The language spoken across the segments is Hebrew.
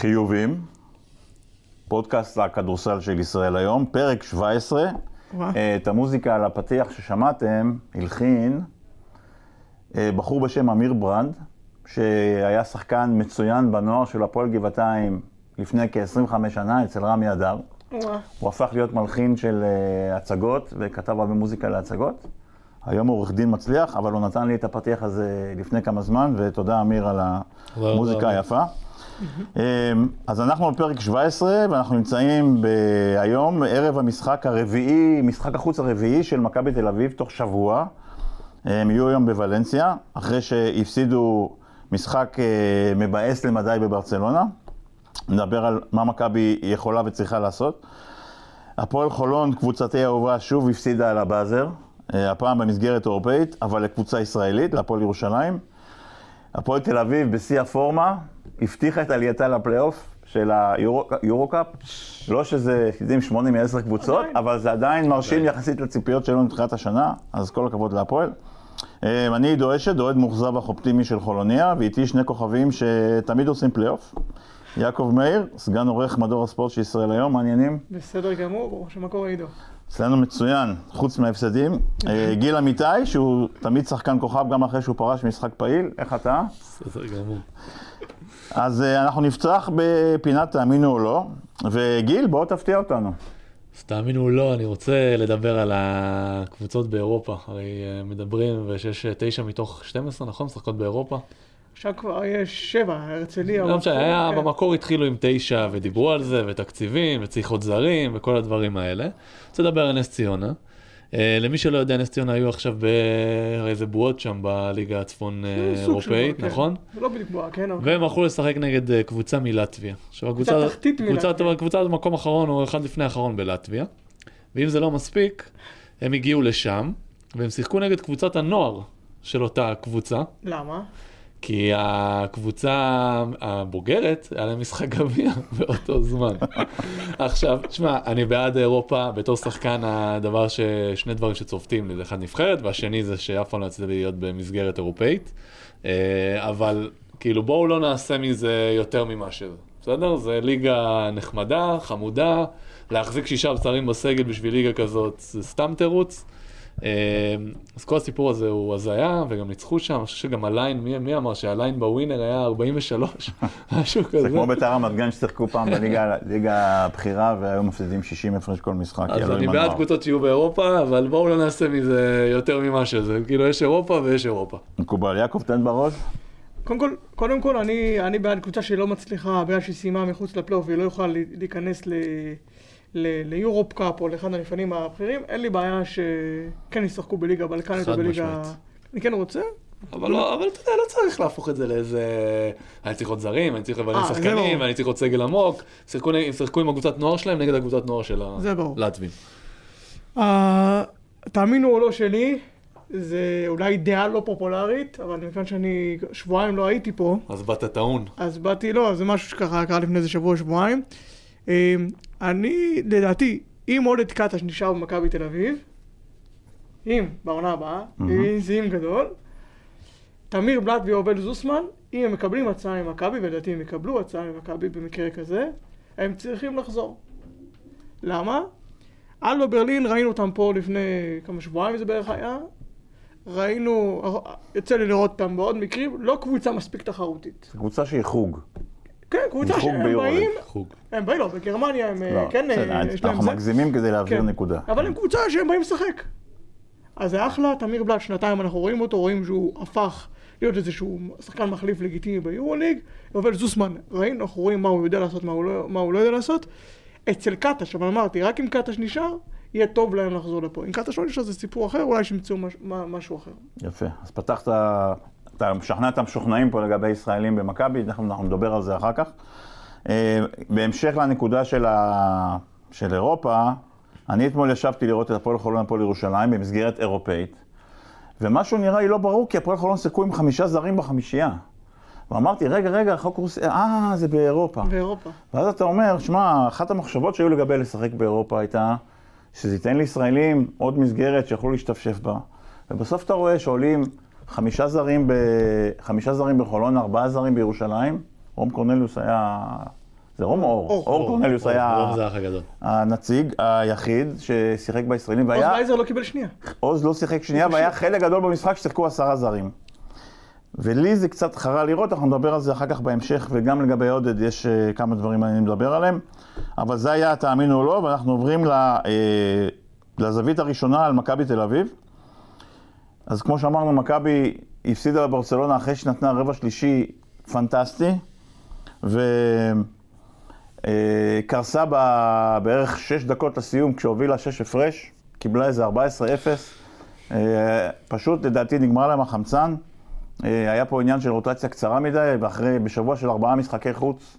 חיובים, פודקאסט הכדורסל של ישראל היום, פרק 17. וואו. אה, את המוזיקה על הפתיח ששמעתם, הלחין אה, בחור בשם אמיר ברנד, שהיה שחקן מצוין בנוער של הפועל גבעתיים לפני כ-25 שנה אצל רמי אדר. הוא הפך להיות מלחין של אה, הצגות וכתב הרבה מוזיקה להצגות. היום הוא עורך דין מצליח, אבל הוא נתן לי את הפתיח הזה לפני כמה זמן, ותודה אמיר על המוזיקה. היפה. אמ, אז אנחנו בפרק 17, ואנחנו נמצאים היום ערב המשחק הרביעי, משחק החוץ הרביעי של מכבי תל אביב, תוך שבוע. הם יהיו היום בוולנסיה, אחרי שהפסידו משחק אה, מבאס למדי בברצלונה. נדבר על מה מכבי יכולה וצריכה לעשות. הפועל חולון, קבוצתי האהובה, שוב הפסידה על הבאזר, אה, הפעם במסגרת אירופאית, אבל לקבוצה ישראלית, להפועל ירושלים. הפועל תל אביב, בשיא הפורמה, הבטיחה את עלייתה לפלייאוף של היורו-קאפ. לא שזה, יודעים, שמונה מעשר קבוצות, עדיין. אבל זה עדיין מרשים יחסית לציפיות שלנו מתחילת השנה, אז כל הכבוד להפועל. אה, אני עידו אשד, אוהד מאוכזב אך אופטימי של חולוניה, ואיתי שני כוכבים שתמיד עושים פלייאוף. יעקב מאיר, סגן עורך מדור הספורט של ישראל היום, מעניינים? בסדר גמור, ברוך השם, מה קורה עידו? אצלנו מצוין, חוץ מההפסדים. אה, גיל אמיתי, שהוא תמיד שחקן כוכב גם אחרי שהוא פרש משחק פעיל, איך אתה? בסדר גמור. אז אה, אנחנו נפתח בפינת תאמינו או לא, וגיל, בוא תפתיע אותנו. אז תאמינו או לא, אני רוצה לדבר על הקבוצות באירופה. הרי אה, מדברים, ויש אה, תשע מתוך 12, נכון? משחקות באירופה. עכשיו כבר יש שבע, הרצליה. לא משנה, היה- כן. במקור התחילו עם תשע, ודיברו על זה, ותקציבים, וצריכות זרים, וכל הדברים האלה. רוצה לדבר על נס ציונה. אה, למי שלא יודע, נס ציונה היו עכשיו באיזה בועות שם בליגה הצפון אה, בועה, כן. נכון? זה לא בדיוק בועה, כן? והם הלכו לשחק נגד אה, קבוצה מלטביה. עכשיו הקבוצה, קבוצה תחתית מלטביה. קבוצה במקום אחרון או אחד לפני האחרון בלטביה. ואם זה לא מספיק, הם הגיעו לשם, והם שיחקו נגד קבוצת הנוער של אותה קבוצה, למה? כי הקבוצה הבוגרת, היה להם משחק גביע באותו זמן. עכשיו, תשמע, אני בעד אירופה, בתור שחקן הדבר ש... שני דברים שצובטים לי, זה אחד נבחרת, והשני זה שאף פעם לא יצא לי להיות במסגרת אירופאית. אה, אבל כאילו בואו לא נעשה מזה יותר ממה שזה, בסדר? זה ליגה נחמדה, חמודה, להחזיק שישה בשרים בסגל בשביל ליגה כזאת זה סתם תירוץ. אה, אז כל הסיפור הזה הוא הזיה, וגם ניצחו שם, אני חושב שגם הליין, מי, מי אמר שהליין בווינר היה 43, משהו כזה. זה כמו בית"ר רמת גן ששיחקו פעם בליגה ליגה הבכירה והיו מפסידים 60 הפרש כל משחק. אז אני. בעד קבוצות שיהיו באירופה, אבל בואו לא נעשה מזה יותר ממה שזה. כאילו, יש אירופה ויש אירופה. מקובל. יעקב, תן בראש. קודם כל, קודם כל אני, אני בעד קבוצה שלא מצליחה, בגלל שהיא סיימה מחוץ לפלייאוף והיא לא יכולה ל- להיכנס ל... ל- ליורופ קאפ או לאחד המפעלים הבכירים, אין לי בעיה שכן ישחקו בליגה בלקנית או חד בליגה... משמעית. אני כן רוצה. אבל לא, אבל אתה יודע, לא צריך להפוך את זה לאיזה... אני צריך עוד זרים, אני צריך לבנים אה, זה שחקנים. ואני צריך עוד סגל עמוק. שיחקו עם הקבוצת נוער שלהם נגד הקבוצת נוער של. הלטבים. אה, תאמינו או לא שלי, זה אולי דעה לא פופולרית, אבל מכיוון שאני שבועיים לא הייתי פה, אז באת טעון. אז באתי, לא, זה משהו שקרה קרה לפני איזה שבוע, שבועיים. אני, לדעתי, אם עודד קטש נשאר במכבי תל אביב, אם, בעונה הבאה, אם זה אם גדול, תמיר בלאט ויובל זוסמן, אם הם מקבלים הצעה ממכבי, ולדעתי הם יקבלו הצעה ממכבי במקרה כזה, הם צריכים לחזור. למה? אלבה ברלין, ראינו אותם פה לפני כמה שבועיים זה בערך היה, ראינו, יוצא לי לראות אותם בעוד מקרים, לא קבוצה מספיק תחרותית. קבוצה שהיא חוג. כן, קבוצה שהם. באים, חוג. הם באים, לא, בגרמניה הם לא, כן, אה, בסדר, יש להם אנחנו זה. מגזימים כדי להעביר כן. נקודה. אבל הם קבוצה שהם באים לשחק. אז זה אחלה, תמיר בלאט, שנתיים אנחנו רואים אותו, רואים שהוא הפך להיות איזשהו שחקן מחליף לגיטימי ביורוליג. יובל זוסמן, ראינו, אנחנו רואים מה הוא יודע לעשות, מה הוא לא, מה הוא לא יודע לעשות. אצל קטש, אבל אמרתי, רק אם קטש נשאר, יהיה טוב להם לחזור לפה. אם קטש לא נשאר זה סיפור אחר, אולי שימצאו מש, מה- משהו אחר. יפה. אז פתחת, אתה משכנע את המשוכנעים פה לגבי ישראלים במכבי, תכף אנחנו נדבר על זה אחר כך. אה, בהמשך לנקודה של, ה... של אירופה, אני אתמול ישבתי לראות את הפועל חולון הפועל ירושלים במסגרת אירופאית, ומשהו נראה לי לא ברור, כי הפועל חולון שיחקו עם חמישה זרים בחמישייה. ואמרתי, רגע, רגע, החוק רוסי, אה, זה באירופה. באירופה. ואז אתה אומר, שמע, אחת המחשבות שהיו לגבי לשחק באירופה הייתה שזה ייתן לישראלים עוד מסגרת שיכולו להשתפשף בה. ובסוף אתה רואה שעולים חמישה זרים, ב... חמישה זרים בחולון, ארבעה זרים בירושלים. רום קורנליוס היה זה רום אור. אור. אור קורנליוס היה רוב זה האח הגדול. הנציג היחיד ששיחק בישראלים, עוז והיה... וייזר לא קיבל שנייה. עוז לא שיחק שנייה, והיה חלק גדול במשחק ששיחקו עשרה זרים. ולי זה קצת חרה לראות, אנחנו נדבר על זה אחר כך בהמשך, וגם לגבי עודד יש אה, כמה דברים מעניינים לדבר עליהם. אבל זה היה, תאמינו או לא, ואנחנו עוברים ל, אה, לזווית הראשונה על מכבי תל אביב. אז כמו שאמרנו, מכבי הפסידה לברצלונה אחרי שנתנה רבע שלישי פנטסטי, וקרסה בערך שש דקות לסיום כשהובילה שש הפרש, קיבלה איזה 14-0. אה, פשוט, לדעתי, נגמר להם החמצן. אה, היה פה עניין של רוטציה קצרה מדי, ואחרי, בשבוע של ארבעה משחקי חוץ,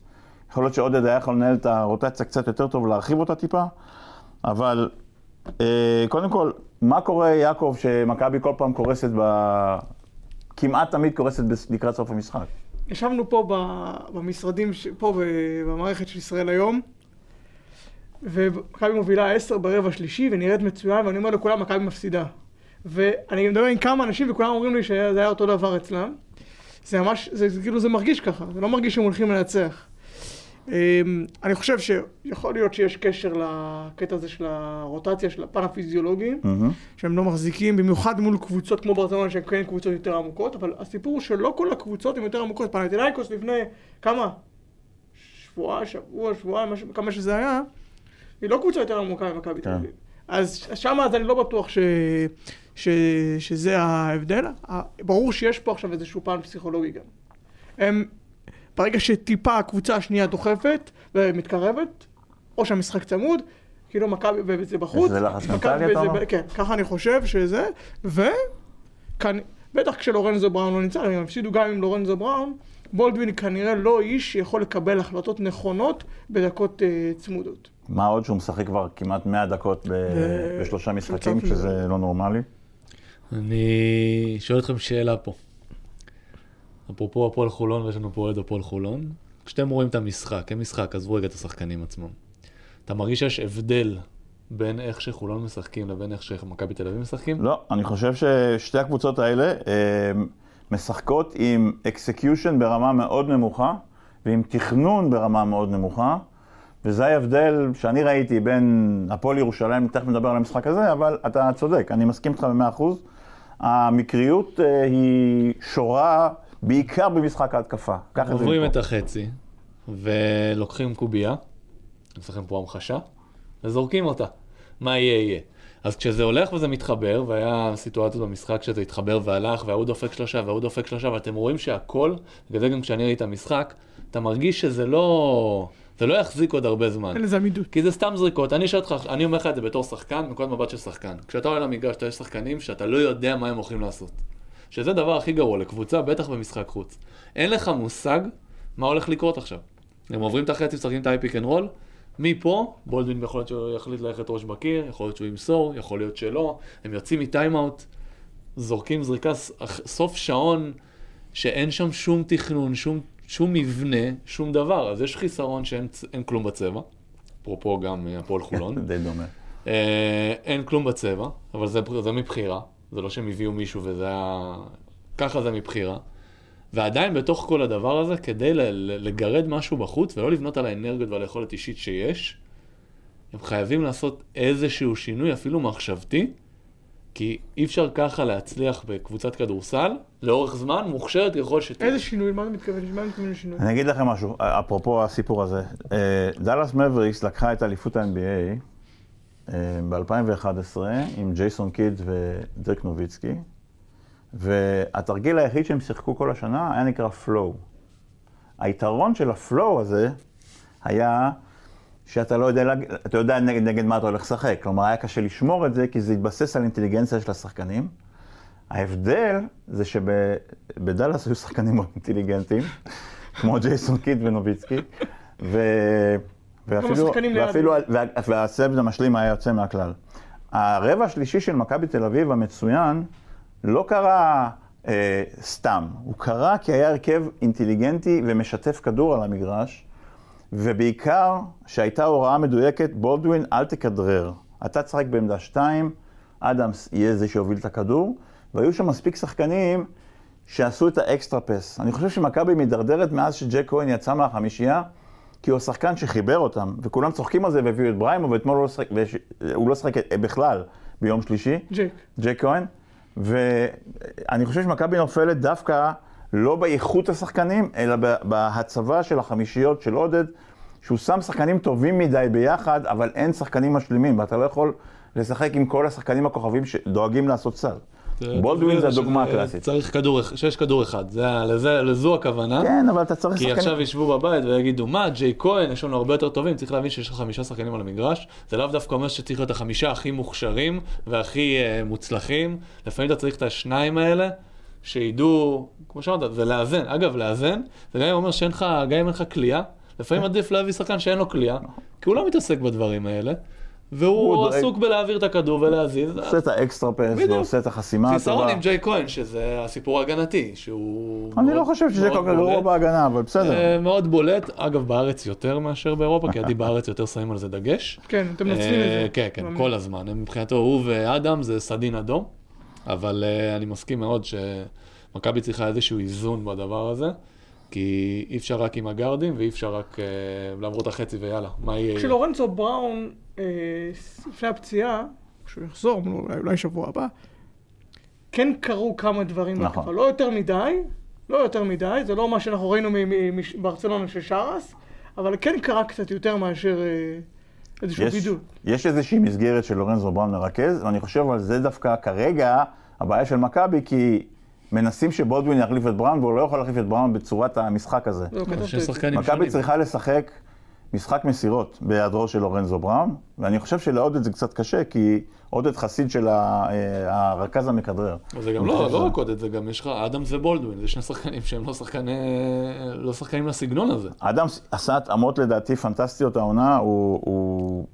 יכול להיות שעודד היה יכול לנהל את הרוטציה קצת יותר טוב ולהרחיב אותה טיפה, אבל אה, קודם כל, מה קורה, יעקב, שמכבי כל פעם קורסת ב... כמעט תמיד קורסת לקראת סוף המשחק? ישבנו פה במשרדים, ש- פה במערכת של ישראל היום, ומכבי מובילה 10 ברבע שלישי ונראית מצוין, ואני אומר לכולם, מכבי מפסידה. ואני מדבר עם כמה אנשים וכולם אומרים לי שזה היה אותו דבר אצלם. זה ממש, זה כאילו זה מרגיש ככה, זה לא מרגיש שהם הולכים לנצח. אמ, אני חושב שיכול להיות שיש קשר לקטע הזה של הרוטציה, של הפן הפיזיולוגי, מהמם. שהם לא מחזיקים, במיוחד מול קבוצות כמו ברצלונה שהן כן קבוצות יותר עמוקות, אבל הסיפור הוא שלא כל הקבוצות הן יותר עמוקות. פנטינאיקוס לפני כמה? שבוע, שבוע, שבועיים, משהו- כמה שזה היה, היא לא קבוצה יותר עמוקה ממכבי תל כן. אביב. אז שם אז אני לא בטוח ש... ש... שזה ההבדל. ברור שיש פה עכשיו איזשהו פן פסיכולוגי גם. הם, ברגע שטיפה הקבוצה השנייה דוחפת ומתקרבת, או שהמשחק צמוד, כאילו מכבי וזה בחוץ. איזה לחץ מכבי מנטלי, אתה אומר? כן, ככה אני חושב שזה, וכאן, בטח כשלורנזו בראון לא נמצא, הם יפסידו גם עם לורנזו בראון, בולדווין כנראה לא איש שיכול לקבל החלטות נכונות בדקות אה, צמודות. מה עוד שהוא משחק כבר כמעט 100 דקות ב... ו- בשלושה משחקים, שזה. לא נורמלי. אני שואל אתכם שאלה פה. אפרופו הפועל חולון, ויש לנו פה אוהד הפועל חולון. כשאתם רואים את המשחק, אין משחק, עזבו רגע את השחקנים עצמם. אתה מרגיש שיש הבדל בין איך שחולון משחקים לבין איך שמכבי תל אביב משחקים? לא, אני חושב ששתי הקבוצות האלה אה, משחקות עם execution ברמה מאוד נמוכה, ועם תכנון ברמה מאוד נמוכה, וזה ההבדל שאני ראיתי בין הפועל ירושלים, תכף נדבר על המשחק הזה, אבל אתה צודק, אני מסכים איתך במאה אחוז. המקריות אה, היא שורה בעיקר במשחק ההתקפה. עוברים. את החצי, ולוקחים קובייה, אני עושה לכם פה המחשה, וזורקים אותה. מה יהיה יהיה. אז כשזה הולך וזה מתחבר, והיה סיטואציות במשחק שזה התחבר והלך, וההוא דופק שלושה וההוא דופק שלושה, ואתם רואים שהכל, בגלל זה גם כשאני ראיתי את המשחק, אתה מרגיש שזה לא... זה לא יחזיק עוד הרבה זמן. אין לזה עמידות. כי זה סתם זריקות. אני שואל אותך, אני אומר לך את זה בתור שחקן, מנקודת מבט של שחקן. כשאתה עולה למגרש, אתה יש שחקנים שאתה לא יודע מה הם הולכים לעשות. שזה הדבר הכי גרוע לקבוצה, בטח במשחק חוץ. אין לך מושג מה הולך לקרות עכשיו. הם עוברים את החצי, משחקים את ה high pick and roll, מפה, בולדווין יכול להיות שהוא יחליט ללכת ראש בקיר, יכול להיות שהוא ימסור, יכול להיות שלא, הם יוצאים מטיימאוט, זורקים זריקה, סוף שעון, שאין שם שום תכנון, שום, שום מבנה, שום דבר. אז יש חיסרון שאין כלום בצבע, אפרופו גם אה, הפועל חולון. די דומה. אה, אין כלום בצבע, אבל זה, זה מבחירה. זה לא שהם הביאו מישהו וזה היה... ככה זה מבחירה. ועדיין בתוך כל הדבר הזה, כדי לגרד משהו בחוץ ולא לבנות על האנרגיות ועל היכולת אישית שיש, הם חייבים לעשות איזשהו שינוי, אפילו מחשבתי, כי אי אפשר ככה להצליח בקבוצת כדורסל, לאורך זמן, מוכשרת ככל שתהיה. איזה שינוי? מה אתה מתכוון? מה אתה מתכוון לשינוי? אני אגיד לכם משהו, אפרופו הסיפור הזה. אה, דאלאס מבריקס לקחה את אליפות ה-NBA ב-2011 עם ג'ייסון קיד ודרק נוביצקי, והתרגיל היחיד שהם שיחקו כל השנה היה נקרא פלואו. היתרון של הפלואו הזה היה שאתה לא יודע, אתה יודע נגד, נגד מה אתה הולך לשחק. כלומר, היה קשה לשמור את זה, כי זה התבסס על אינטליגנציה של השחקנים. ההבדל זה שבדאלאס היו שחקנים מאוד אינטליגנטים, כמו ג'ייסון קיד ונוביצקי, ו... ואפילו. ואפילו, וה- והסבב המשלים היה יוצא מהכלל. הרבע השלישי של מכבי תל אביב המצוין, לא קרה אה, סתם, הוא קרה כי היה הרכב אינטליגנטי ומשתף כדור על המגרש, ובעיקר שהייתה הוראה מדויקת, בולדווין, אל תכדרר. אתה תשחק בעמדה 2, אדמס יהיה זה שיוביל את הכדור, והיו שם מספיק שחקנים שעשו את ה extra pass. אני חושב שמכבי מידרדרת מאז שג'ייק כהן יצא מהחמישייה, כי הוא השחקן שחיבר אותם, וכולם צוחקים על זה והביאו את בריימו, ואתמול הוא לא שיחק, וש- הוא לא שיחק בכלל ביום שלישי, ג'ייק. ג'ייק כהן, ואני חושב שמכבי נופלת דווקא לא באיכות השחקנים, אלא בהצבה של החמישיות של עודד, שהוא שם שחקנים טובים מדי ביחד, אבל אין שחקנים משלימים, ואתה לא יכול לשחק עם כל השחקנים הכוכבים שדואגים לעשות סל. בולדווין זה הדוגמה שזה- הקלאסית. צריך כדור, שיש כדור אחד, זה, לזה, לזו הכוונה. כן, אבל אתה צריך כי שחקנים... עכשיו ישבו בבית ויגידו, מה, ג'יי כהן, יש לנו הרבה יותר טובים, צריך להבין שיש לך חמישה שחקנים על המגרש, זה לאו דווקא אומר שצריך להיות החמישה הכי מוכשרים והכי uh, מוצלחים, לפעמים אתה צריך את השניים האלה, שידעו, כמו שאמרת, ולאזן. אגב, לאזן, זה גם אומר שאין לך, גם אם אין לך כליאה, לפעמים עדיף להביא שחקן שאין לו כליאה, כי הוא לא מתעסק בדברים האלה, והוא עסוק בלהעביר את הכדור ולהזיז. עושה את האקסטרה פס. ועושה את החסימה חיסרון הטובה. עם ג'יי כהן, שזה הסיפור ההגנתי, שהוא... אני לא חושב שזה כל כך גרוע בולט. בהגנה, אבל בסדר. אה, מאוד בולט, אגב בארץ יותר מאשר באירופה, כי עדי בארץ יותר שמים על זה דגש. כן, אתם מנצלים את אה, זה. כן, כן. כל הזמן. מבחינתו, הוא ואדם זה סדין אדום, אבל אה, אני מסכים מאוד שמכבי צריכה איזשהו איזון בדבר הזה, כי אי אפשר רק עם הגארדים ואי אפשר רק אה, לעבור את החצי ויאללה, מה יהיה? כשלורנצו בראון, אה, לפני הפציעה, כשהוא יחזור, אולי, אולי שבוע הבא, כן קרו כמה דברים נכון. בהתקפה. לא יותר מדי, לא יותר מדי, זה לא מה שאנחנו ראינו מברצלונה של שרס, אבל כן קרה קצת יותר מאשר אה, איזשהו יש, בידוד. יש איזושהי מסגרת של לורנזו בראון מרכז, ואני חושב על זה דווקא כרגע הבעיה של מכבי, כי מנסים שבולדווין יחליף את בראון, והוא לא יכול להחליף את בראון בצורת המשחק הזה. לא, מכבי. צריכה לשחק משחק מסירות בהיעדרו של לורנזו בראון, ואני חושב שלעודד זה קצת קשה, כי עודד חסיד של אה, הרכז המכדרר. זה גם לא, לא רק עודד, זה גם יש לך אדם ובולדווין, זה שני שחקנים שהם לא שחקני, לא שחקנים לסגנון הזה. אדם עשה התאמות לדעתי פנטסטיות העונה, הוא, הוא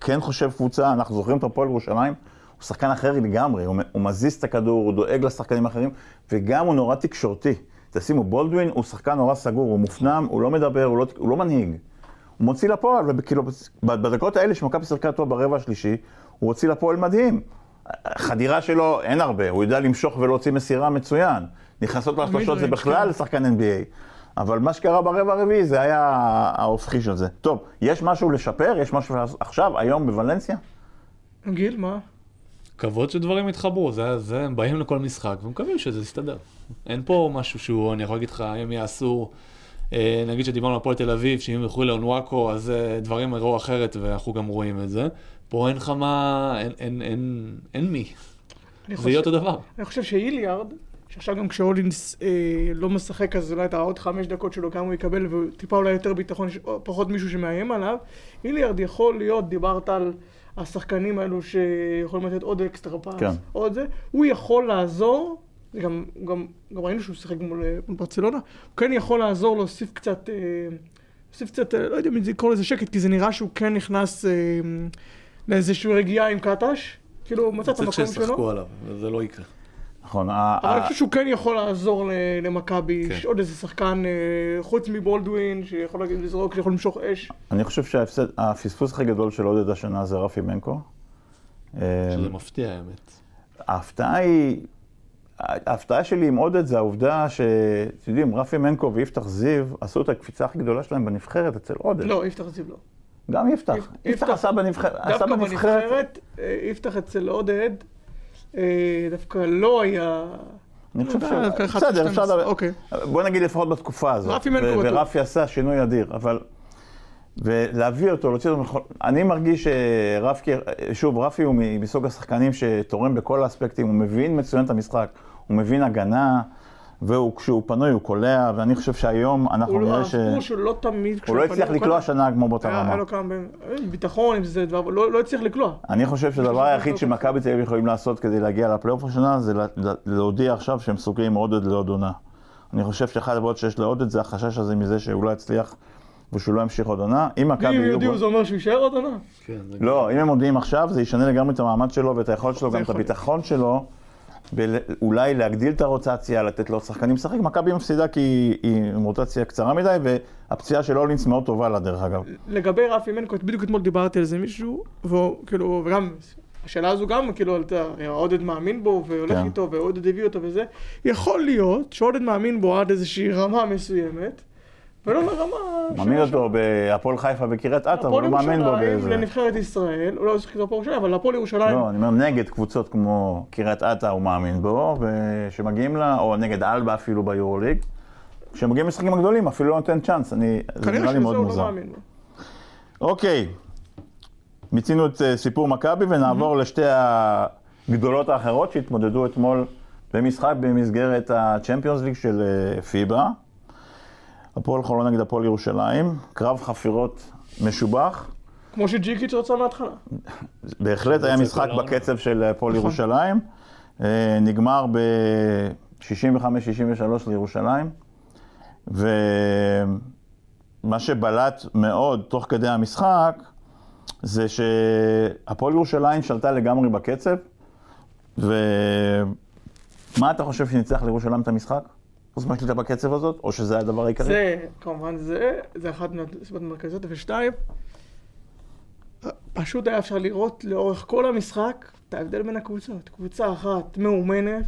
כן חושב קבוצה, אנחנו זוכרים את הפועל ירושלים, הוא שחקן אחר לגמרי, הוא, הוא מזיז את הכדור, הוא דואג לשחקנים האחרים, וגם הוא נורא תקשורתי. תשימו, בולדווין הוא שחקן נורא סגור, הוא מופנם, הוא לא מדבר, הוא לא, הוא לא מנהיג. הוא מוציא לפועל, וכאילו, בדקות האלה שמכבי שיחקה טוב ברבע השלישי, הוא הוציא לפועל מדהים. חדירה שלו אין הרבה, הוא יודע למשוך ולהוציא מסירה מצוין. נכנסות להשלשות זה בכלל כן. לשחקן NBA. אבל מה שקרה ברבע הרביעי זה היה ההופכי של זה. טוב, יש משהו לשפר? יש משהו עכשיו, היום בוולנסיה? גיל, מה? כבוד שדברים יתחברו, זה, זה, הם באים לכל משחק ומקווים שזה יסתדר. אין פה משהו שהוא, אני יכול להגיד לך, אם יעשו, אה, נגיד שדיברנו על הפועל תל אביב, שאם ילכו לאונוואקו, אז אה, דברים יראו אחרת, ואנחנו גם רואים את זה. פה אין לך מה, אין, אין, אין, אין מי. זה יהיה אותו דבר. אני חושב שאיליארד, שעכשיו גם כשהולינס אה, לא משחק, אז אולי את העוד חמש דקות שלו כמה הוא יקבל, וטיפה אולי יותר ביטחון, פחות מישהו שמאיים עליו, איליארד יכול להיות, דיברת על השחקנים האלו שיכולים לתת עוד אקסטרה פאס, כן. עוד זה, הוא יכול לעזור, זה גם, גם, גם ראינו שהוא שיחק מול, אה, מול ברצלונה, הוא כן יכול לעזור להוסיף קצת, אה, להוסיף קצת, אה, לא יודע אם לקרוא לזה שקט, כי זה נראה שהוא כן נכנס אה, לאיזושהי רגיעה עם קטש, כאילו מצא את צריך המקום שלו. שישחקו עליו, וזה לא יקרה. נכון. אבל אני חושב שהוא כן יכול לעזור למכבי, כן. יש עוד איזה שחקן אה, חוץ מבולדווין, שיכול להגיד לזרוק, שיכול למשוך אש. אני חושב שהפספוס הכי גדול של עודד השנה זה רפי מנקו. שזה מפתיע האמת. ההפתעה היא, ההפתעה שלי עם עודד זה העובדה שאתם יודעים, רפי מנקו ויפתח זיו עשו את הקפיצה הכי גדולה שלהם בנבחרת אצל עודד. לא, יפתח זיו לא. גם יפתח. יפ- יפתח עשה בנבחרת. דווקא בנבחרת. אה, יפתח אצל עודד, דווקא לא היה... אני חושב ש... בסדר, אפשר 12, לדבר. אוקיי. בוא נגיד לפחות בתקופה הזאת. רפי מנקו ו- בטוח. ורפי עשה שינוי אדיר, אבל... ולהביא אותו, להוציא אותו מכל... אני מרגיש שרפי, שוב, רפי הוא מסוג השחקנים שתורם בכל האספקטים, הוא מבין מצוין את המשחק, הוא מבין הגנה, וכשהוא פנוי הוא קולע, ואני חושב שהיום אנחנו הוא לא, נראה ש... הסיפור שהוא לא תמיד... הוא לא הצליח הוא לקלוע כל- שנה כמו באותה היה היה רמה. לו כמה... אה, ביטחון, אם זה דבר... לא לא הצליח לקלוע. אני חושב שהדבר היחיד. שמכבי תל אביב יכולים לעשות כדי להגיע לפלייאוף השנה, זה לה- לה- להודיע עכשיו שהם סוגרים עודד לעוד עונה. אני חושב שאחת הבעיות שיש לעודד זה החשש הזה מזה שהוא לא יצליח ושהוא לא ימשיך עוד עונה. אם מכבי אם. יודיעו זה אומר שהוא יישאר עוד עונה? כן, לא, אם הם מודיעים עכשיו, זה ישנה לגמרי את המעמד שלו ואת היכולת שלו, גם את. הביטחון שלו, ואולי להגדיל את הרוטציה, לתת לעוד שחקנים לשחק. מכבי מפסידה כי היא- היא עם רוטציה קצרה מדי, והפציעה של הולינס מאוד טובה לה, דרך אגב. לגבי רפי מנקו, בדיוק אתמול דיברתי על זה מישהו, והוא כאילו, וגם, השאלה הזו גם כאילו עלתה, עודד מאמין בו והולך כן. איתו ועודד הביא אותו וזה, יכול להיות שעודד מאמין בו עד איזושהי רמה מסוימת, ולא לרמה... מעמיד אותו בהפועל חיפה בקריית אתא, הוא הפועל לא מאמן בו ירושלים באיזה... לנבחרת ישראל, הוא לא שיחק הפועל ירושלים, אבל הפועל ירושלים, לא, אני אומר נגד קבוצות כמו קריית אתא הוא מאמין בו, ושמגיעים לה, או נגד אלבה אפילו ביורוליג, כשמגיעים למשחקים הגדולים אפילו לא נותן צ'אנס, אני, זה נראה לי מאוד לא מוזר. מאמין. אוקיי, מיצינו את אה, סיפור מכבי ונעבור לשתי הגדולות האחרות שהתמודדו אתמול במשחק במסגרת ה-Champions League של אה, פיבה. הפועל חולון נגד הפועל ירושלים, קרב חפירות משובח. כמו שג'יקיץ' רצה מההתחלה. בהחלט היה רוצה משחק. בקצב של הפועל נכון. ירושלים. אה, נגמר ב-65-63 לירושלים. ומה שבלט מאוד תוך כדי המשחק, זה שהפועל ירושלים שלטה לגמרי בקצב. ומה אתה חושב שניצח לירושלים את המשחק? חוץ מהשליטה בקצב הזאת? או שזה הדבר העיקרי? זה, כמובן, זה, זה אחת מהסיבות המרכזיות, ושתיים, פשוט היה אפשר לראות לאורך כל המשחק את ההבדל בין הקבוצות. קבוצה אחת מאומנת,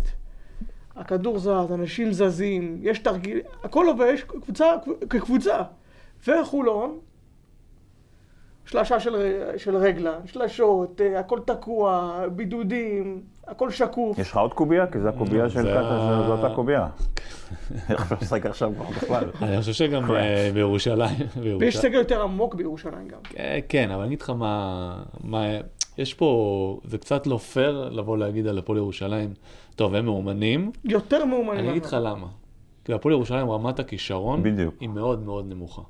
הכדור זז, אנשים זזים, יש תרגיל, הכל עובד, קבוצה כקבוצה. וחולון, שלשה של, של רגלה, שלשות, אה, הכל תקוע, בידודים, הכל שקוף. יש לך עוד קובייה? כי זה הקובייה של זה קאטה, זו אותה קובייה. איך אפשר לשחק עכשיו כבר בכלל? אני חושב שגם אה, בירושלים, ויש סגל יותר עמוק בירושלים גם. אה, כן, אבל אני אגיד לך מה, מה, יש פה, זה קצת לא פייר לבוא להגיד על הפועל ירושלים, טוב, הם מאומנים, יותר מאומנים. אני אגיד לך למה. כי הפועל ירושלים רמת הכישרון בדיוק. היא מאוד מאוד נמוכה.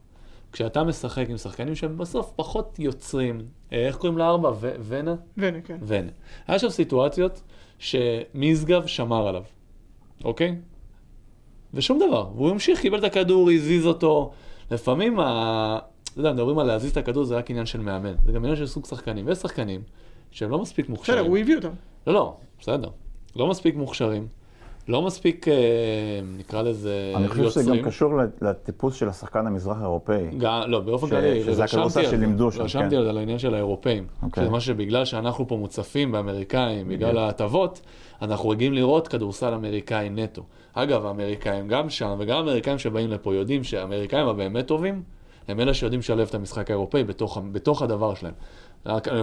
כשאתה משחק עם שחקנים שהם בסוף פחות יוצרים, אה, איך קוראים לארבע? ו- ונה? והנה, כן. ונה. היה שם סיטואציות שמשגב שמר עליו, אוקיי? ושום דבר. והוא המשיך, קיבל את הכדור, הזיז אותו. לפעמים, ה... אתה יודע, מדברים על להזיז את הכדור, זה רק עניין של מאמן. זה גם עניין של סוג שחקנים. ויש שחקנים שהם לא מספיק מוכשרים. בסדר, הוא הביא אותם. לא, לא, בסדר. לא מספיק מוכשרים. לא מספיק, אה, נקרא לזה, אני חושב שזה יוצרים. גם קשור לטיפוס של השחקן המזרח האירופאי. גם, לא, באופן כללי, שזה רשמתי הכדורסל. שלימדו שם, רשמתי כן. על זה, על העניין של האירופאים. אוקיי. שזה מה שבגלל שאנחנו פה מוצפים באמריקאים, בגלל ההטבות, אנחנו רגילים לראות כדורסל אמריקאי נטו. אגב, האמריקאים גם שם, וגם האמריקאים שבאים לפה יודעים שהאמריקאים הבאמת טובים, הם אלה שיודעים לשלב את המשחק האירופאי בתוך, בתוך הדבר שלהם. לך- אני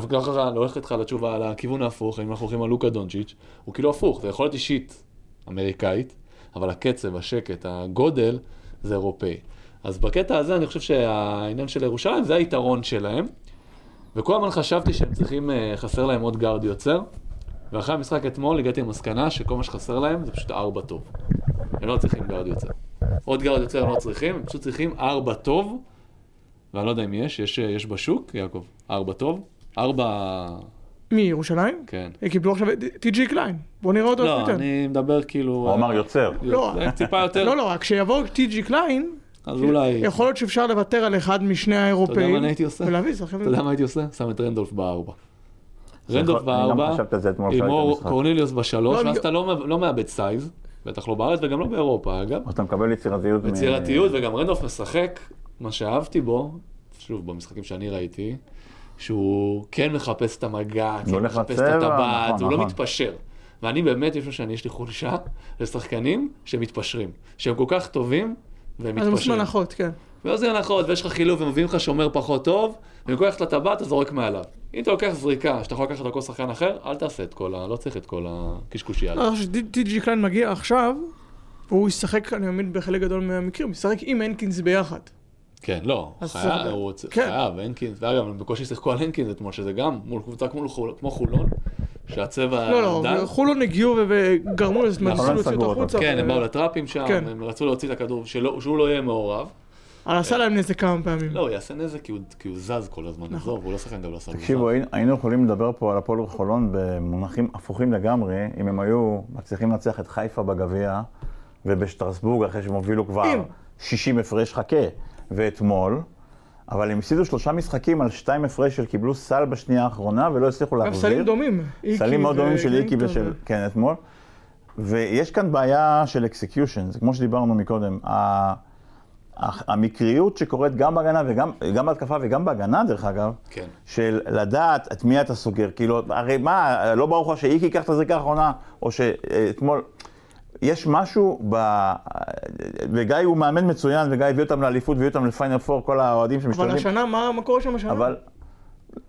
הולך איתך לתשובה על הכיוון ההפוך, אם אנחנו הולכים על לוקה דונצ'יץ', הוא כאילו הפוך, זה יכולת אישית אמריקאית, אבל הקצב, השקט, הגודל, זה אירופאי. אז בקטע הזה אני חושב שהעניין של ירושלים זה היתרון שלהם, וכל הזמן חשבתי שהם צריכים, אה, חסר להם עוד גארד יוצר, ואחרי המשחק אתמול הגעתי למסקנה שכל מה שחסר להם זה פשוט ארבע טוב. הם לא צריכים גארד יוצר. עוד גארד יוצר הם לא צריכים, הם פשוט צריכים ארבע טוב, ואני לא יודע אם יש, יש, יש בשוק, יעקב, ארבע טוב? ארבע... מירושלים? כן. הם קיבלו עכשיו את טי.ג'י קליין. בוא נראה אותו. לא. אני מדבר כאילו... הוא אמר יוצר. לא. זה טיפה יותר... לא, לא, רק כשיבוא טי.ג'י קליין, אז אולי... יכול להיות שאפשר לוותר על אחד משני אתה יודע מה האירופאים. אני הייתי עושה? ולהביא שחקן. אתה יודע מה הייתי עושה? שם את רנדולף בארבע. רנדולף בארבע, זה עם. קורניליוס בשלוש, לא, ואז אתה לא לא מאבד size, בטח לא בארץ וגם לא באירופה אגב. אתה מקבל יצירתיות. יצירתיות, וגם רנדולף משחק, מה שאהבתי בו, שוב, במשחקים שאני ראיתי, שהוא כן מחפש את המגע, כן הולך מחפש את הטבעת, נכון, הוא לא נכון. מתפשר. ואני באמת, יש לו שאני, יש לי חולשה לשחקנים שמתפשרים, שהם כל כך טובים, והם אז הם עושים מתפשרים. הנחות, כן. ועושים הנחות, ויש לך חילוף, ומביאים לך שומר פחות טוב, ובמקום ללכת לטבעת, אתה זורק מעליו. אם אתה לוקח זריקה, שאתה יכול לקחת על כל שחקן אחר, אל תעשה את כל ה... לא צריך את כל הקשקושייה. אני חושב שטי.ג'י קליין מגיע עכשיו, והוא ישחק, אני מאמין, בחלק גדול מהמקרים, ישחק עם הנקינס ביחד. כן, לא, חייב, הוא צ- כן. חייב, הנקינס, ואגב, הם בקושי שיחקו על הנקינס אתמול, שזה גם מול קבוצה כמו כמו חולון, שהצבע לא, לא, דל. חולון הגיעו וגרמו לזה, נכון, ניסו להוציא סגרו אותו. החוצה. כן, הם באו לטראפים שם, כן. הם רצו להוציא את הכדור, שלא- שהוא לא יהיה מעורב. אבל עשה להם נזק כמה פעמים. לא, הוא יעשה נזק כי הוא- כי הוא זז כל הזמן, נכון. עזוב, הוא לא שחקן גדול, תקשיבו, היינו- היינו יכולים לדבר פה על הפועל חולון במונחים הפוכים לגמרי, אם הם היו מצליחים לנצח את חיפה בגביע, ובשטרסבורג, אחרי שהם הובילו כבר אם. 60 הפרש חכה, ואתמול, אבל הם הפסידו שלושה משחקים על שתיים הפרש של קיבלו סל בשנייה האחרונה, ולא הצליחו גם להחזיר. סלים דומים. איקי סלים מאוד דומים של איקי וגלינטון ושל, כן, אתמול. ויש כאן בעיה של execution, זה כמו שדיברנו מקודם. המקריות שקורית גם בהגנה וגם גם בהתקפה וגם בהגנה, דרך אגב, כן. של לדעת את מי אתה סוגר. כאילו, הרי מה, לא ברור לך שאיקי ייקח את הזריקה האחרונה, או שאתמול... יש משהו ב... וגיא הוא מאמן מצוין, וגיא הביא אותם לאליפות, והביא אותם לפיינל פור, כל האוהדים אבל שמשתלבים. השנה, מה מה קורה שם השנה? אבל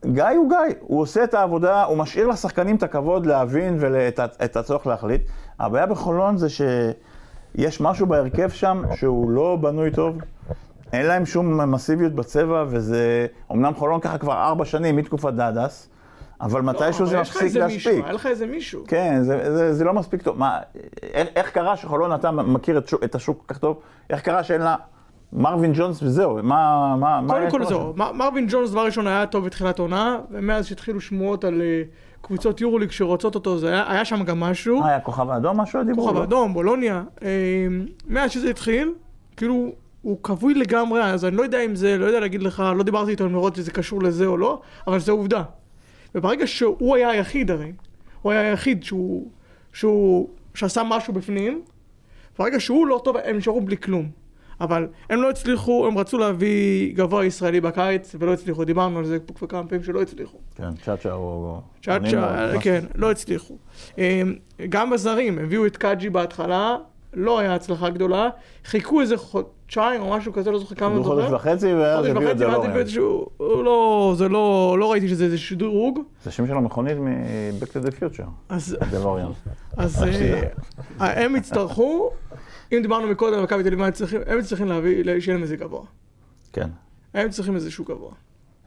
גיא הוא גיא, הוא עושה את העבודה, הוא משאיר לשחקנים את הכבוד להבין ואת הצורך להחליט. הבעיה בחולון זה שיש משהו בהרכב שם שהוא לא בנוי טוב. אין להם שום מסיביות בצבע, וזה... אמנם חולון ככה כבר ארבע שנים, מתקופת דאדס, אבל לא, מתישהו זה מפסיק להספיק. היה לך איזה מישהו. כן, זה, זה, זה לא מספיק טוב. מה, איך, קרה שחולון, אתה מכיר את, את השוק כל כך טוב, איך קרה שאין לה מרווין ג'ונס וזהו? מה, מה, מה... קודם יש כל זהו, מרווין ג'ונס דבר ראשון היה טוב בתחילת העונה, ומאז שהתחילו שמועות על אה, קבוצות יורוליג שרוצות אותו, זה היה, היה שם גם משהו. מה, היה כוכב האדום משהו דיברו? כוכב? האדום, בולוניה. אה, מאז שזה התחיל, כאילו, הוא כבוי לגמרי, אז אני לא יודע אם זה, לא יודע להגיד לך, לא דיברתי איתו לראות אם זה קשור לזה או לא, אבל זו עובדה. וברגע שהוא היה היחיד הרי, הוא היה היחיד שהוא, שהוא, שעשה משהו בפנים, ברגע שהוא לא טוב, הם נשארו בלי כלום. אבל הם לא הצליחו, הם רצו להביא גבוה ישראלי בקיץ, ולא הצליחו, דיברנו על זה כבר כמה פעמים שלא הצליחו. כן, צ'אצ'ה הוא... צ'אצ'ה, אני כן, לא הצליחו. אמ, גם בזרים, הביאו את קאג'י בהתחלה, לא היה הצלחה גדולה, חיכו איזה חודשיים או משהו כזה, לא זוכר כמה עבדו אני חודש זוכר. וחצי, ואז הביאו את זה לא הביאו איזשהו, הוא לא, זה לא, לא ראיתי שזה איזה שדרוג, זה שם של המכונית מ-Back to the Future, אז. אז אה, הם יצטרכו, אם דיברנו מקודם על מכבי תל אביב, הם צריכים- צריכים להביא, שיהיה להם איזה גבוה. כן. הם צריכים איזשהו גבוה.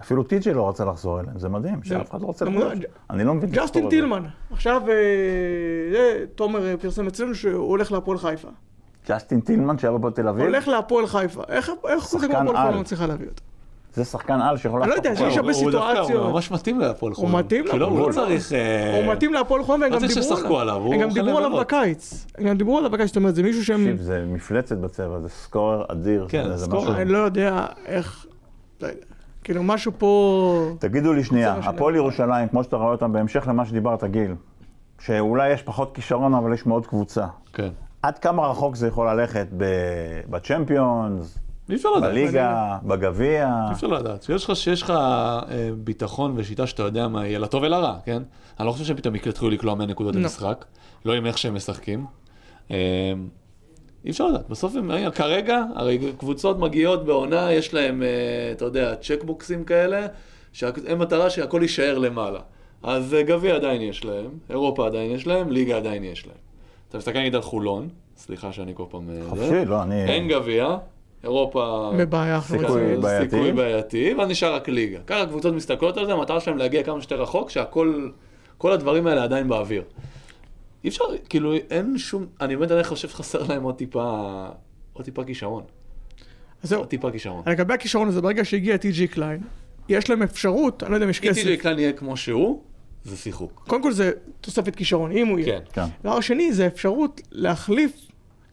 אפילו טי.ג'י לא רצה לחזור אליהם, זה מדהים, שאף אחד לא רוצה לחזור. אני לא מבין ג'סטין. טילמן, עכשיו אה, תומר אה, פרסם אצלנו שהוא הולך להפועל חיפה. ג'סטין טילמן שהיה בפועל תל אביב, הולך להפועל חיפה. איך איך זה שחקן הפועל על. חיפה לא מצליחה להביא אותו? זה שחקן על שיכול אני לא יודע. יש הרבה הוא- הוא דווקא- סיטואציות. הוא ממש מתאים להפועל חולון. מתאים כאילו, להפועל הוא לא חולון. צריך... אה, הוא מתאים להפועל חולון והם לא גם צריך דיברו עליו, הוא הם גם דיברו עליו. בקיץ. הם גם דיברו עליו בקיץ, זאת אומרת, זה מישהו שהם... תקשיב, זה מפלצת בצבע, זה סקורר אדיר. כן, סקורר. אני לא יודע איך... לא. כאילו, משהו פה... תגידו לי שנייה, הפועל ירושלים, כמו שאתה רואה אותם, בהמשך למה שדיברת, גיל, שאולי יש פחות כישרון, אבל יש מאוד קבוצה. כן. עד כמה רחוק זה יכול ללכת בצ'מפיונס, אי אפשר לדעת. בליגה, בגביע? אי אפשר לדעת. שיש לך, שיש לך אה, ביטחון ושיטה שאתה יודע מה יהיה לטוב ולרע, כן? אני לא חושב שהם פתאום יתחילו לקלוע 100 נקודות לא. למשחק, לא עם איך שהם משחקים. אה, אי אפשר לדעת. בסוף הם, רגע, כרגע, הרי קבוצות מגיעות בעונה, יש להם, אה, אתה יודע, צ'קבוקסים כאלה, שהם מטרה שהכל יישאר למעלה. אז גביע עדיין יש להם, אירופה עדיין יש להם, ליגה עדיין יש להם. אתה מסתכל נגיד על חולון, סליחה שאני כל פעם... אה. חופשי, לא, אני... אין גביע, אירופה... בבעיה אנחנו סיכוי. בעייתי. סיכוי בעייתי, ואז נשאר רק ליגה. ככה קבוצות מסתכלות על זה, המטרה שלהם להגיע כמה שיותר רחוק, שהכל, כל הדברים האלה עדיין באוויר. אי אפשר, כאילו, אין שום, אני באמת אני חושב שחסר להם עוד טיפה, עוד טיפה כישרון. אז זהו. עוד טיפה כישרון. לגבי הכישרון הזה, ברגע שהגיע טי.ג'י קליין, יש להם אפשרות, אני לא יודע אם יש אם כסף. טי.ג'יי קליין יהיה כמו שהוא, זה שיחוק. קודם כל זה תוספת כישרון, אם הוא יהיה. כן. כן, דבר שני, זה אפשרות להחליף,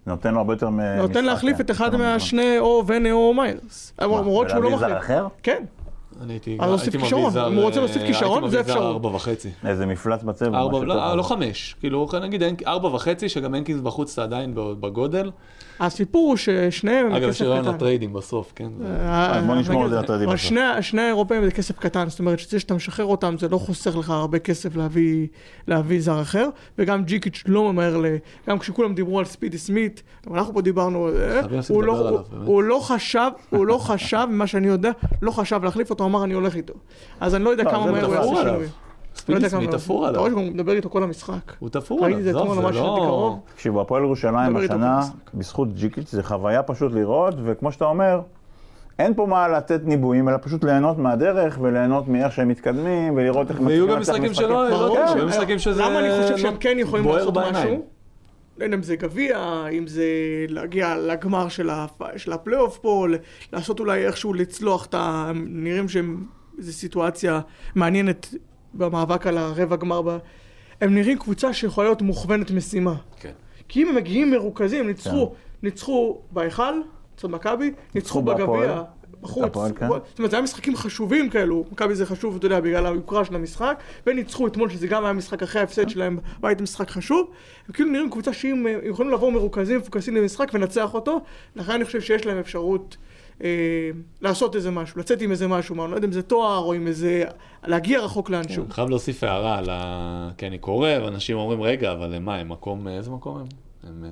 נותן לו הרבה יותר מ... נותן להחליף כן. את אחד מזמן. מהשני או ונה או מיילס. למרות שהוא לא ולהביא זר מחליף. אחר? כן. אני הייתי, מביא כישרון. זר, אם הוא רוצה אה, להוסיף כישרון, הייתי זה אפשרות. ארבע וחצי. איזה מפלץ בצבע. ארבע, לא. לא חמש, כאילו נגיד ארבע וחצי, שגם הנקינס בחוץ אתה עדיין בגודל. הסיפור הוא ששניהם הם אגב, יש רעיון. לטריידים בסוף, כן? זה- אה, אז בוא נשמור את זה לטריידים אבל בסוף. שני- שני האירופאים זה כסף קטן, זאת אומרת שזה שאתה משחרר אותם זה לא חוסך לך הרבה כסף להביא, זר אחר, וגם ג'יקיץ' לא ממהר ל... גם כשכולם דיברו על ספידי סמית, גם אנחנו פה דיברנו על זה, הוא לא- לדבר עליו, הוא- לא חשב, הוא לא חשב, ממה שאני יודע, לא חשב להחליף אותו, אמר אני הולך איתו. אז אני לא יודע לא, כמה זה מהר הוא יעשה עליו. לא כמה- תפור אתה עליו. רואה שגם הוא מדבר איתו כל המשחק. הוא תפור ראיתי עליו, את זה אתמול ממש לא... קרוב. תקשיבו, הפועל ירושלים השנה. בזכות ג'יקיץ', זה חוויה פשוט לראות, וכמו שאתה אומר, אין פה מה לתת ניבויים, אלא פשוט ליהנות מהדרך, וליהנות מאיך שהם מתקדמים, ולראות איך ויהיו גם משחקים שלא. לא שיהיו אה, משחקים שזה... למה אני חושב לא שהם כן יכולים לעשות. משהו? לא יודע אם זה גביע, אם זה להגיע לגמר של, הפ... של הפלייאוף פה, לעשות אולי איכשהו לצלוח את ה... נראים שהם איזו סיטואציה מעניינת במאבק על הרבע גמר. ב... הם נראים קבוצה שיכולה להיות מוכוונת משימה. כן. כי אם הם מגיעים מרוכזים, הם ניצחו, כן. ניצחו בהיכל, אצל מכבי, ניצחו. בגביע, בחוץ. כן. זאת אומרת, זה היה משחקים חשובים כאלו, מכבי זה חשוב, אתה יודע, בגלל היוקרה של המשחק, וניצחו אתמול, שזה גם היה משחק אחרי ההפסד שלהם, בית משחק חשוב. הם כאילו נראים קבוצה שאם אה, יכולים לבוא מרוכזים, מפוקסים למשחק ולנצח אותו, לכן אני חושב שיש להם אפשרות לעשות איזה משהו, לצאת עם איזה משהו, מה, אני לא יודע אם זה תואר או עם איזה... להגיע רחוק לאנשהו. אני חייב להוסיף הערה על ה... כי אני קורא, ואנשים אומרים, רגע, אבל מה, הם מקום, איזה מקום הם? הם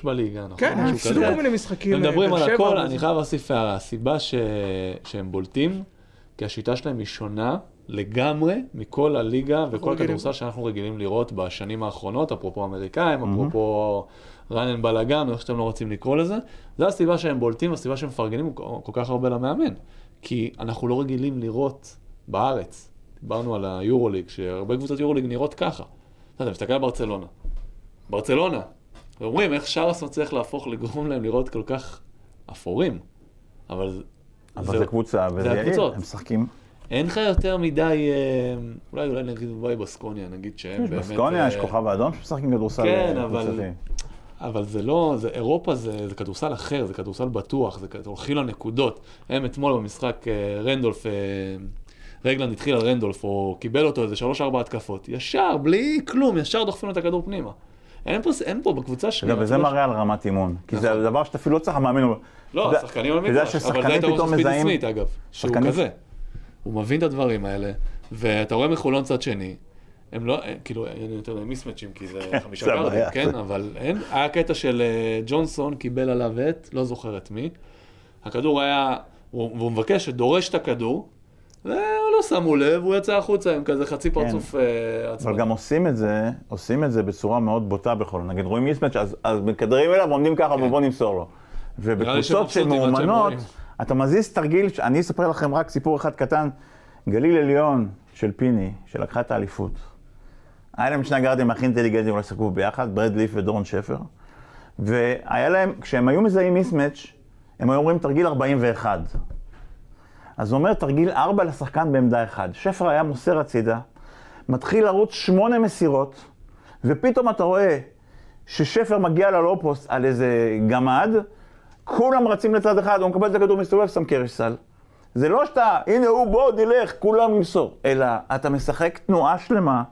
9-6 בליגה, נכון? כן, משהו הפסידו. כל מיני משחקים. הם מדברים על הכל, אני חייב להוסיף הערה. הסיבה ש... שהם בולטים, כי השיטה שלהם היא שונה לגמרי מכל הליגה וכל. הכדורסל שאנחנו רגילים לראות בשנים האחרונות, אפרופו אמריקאים, אפרופו רנן בלאגן, או איך שאתם לא רוצים לקרוא לזה. זו הסיבה שהם בולטים, הסיבה שהם מפרגנים כל כך הרבה למאמן. כי אנחנו לא רגילים לראות בארץ, דיברנו על היורוליג, שהרבה קבוצות יורוליג נראות ככה. אתה מסתכל על ברצלונה. ברצלונה. ואומרים, איך שרס מצליח להפוך, לגרום להם לראות כל כך אפורים. אבל זה- אבל זה קבוצה, וזה יעיל. הם משחקים. אין לך יותר מדי, אה, אולי אולי נגיד אולי בסקוניה, נגיד שהם יש באמת... בסקוניה, יש אה, כוכב האדום שמשחקים כדורסל כן, אה, אבל-. אבל זה לא, זה, אירופה זה, זה כדורסל אחר, זה כדורסל בטוח, זה הולכים לנקודות. הם אתמול במשחק אה, רנדולף, אה, רגלנד התחיל על רנדולף, או קיבל אותו איזה שלוש-ארבע התקפות, ישר, בלי כלום, ישר דוחפים לו את הכדור פנימה. אין פה, אין פה בקבוצה. אגב, וזה מראה על רמת אימון. כי זה נכון. דבר שאתה אפילו לא צריך למאמן. לא, השחקנים על המגרש, אבל זה פתאום של ספידי. סמית אגב, שהוא כזה. הוא מבין את הדברים האלה, ואתה רואה מחולון צד שני, הם לא, אה, כאילו, אין יותר להם מיסמצ'ים, כי זה חמישה זה גארדים, הבעיה. כן, אבל אין, היה קטע של אה, ג'ונסון, קיבל עליו את, לא זוכר את מי, הכדור היה, הוא, והוא מבקש, דורש את הכדור, ולא שמו לב, הוא יצא החוצה עם כזה חצי פרצוף אה, עצמאי. אבל גם עושים את זה, עושים את זה בצורה מאוד בוטה בכל. נגיד רואים מיסמץ', אז, אז מכדרים אליו, עומדים ככה ובוא נמסור לו. כן. ובקבוצות שמאומנות. אתה מזיז תרגיל, אני אספר לכם רק סיפור אחד קטן. גליל עליון של פיני, שלקחה את האליפות. היה להם שני הגארדים הכי אינטליגנטים, לא שיחקו ביחד, ברד ליף ודורון שפר. והיה להם, כשהם היו מזהים מיסמץ', הם היו אומרים תרגיל 41. אז הוא אומר תרגיל 4 לשחקן בעמדה 1. שפר היה מוסר הצידה, מתחיל לרוץ שמונה מסירות, ופתאום אתה רואה ששפר מגיע ללואו-פוסט על איזה גמד, כולם רצים לצד אחד, הוא מקבל את הכדור, מסתובב, שם קרש סל. זה לא שאתה, הנה הוא, בוא, נלך, כולם ימסור. אלא אתה משחק תנועה שלמה,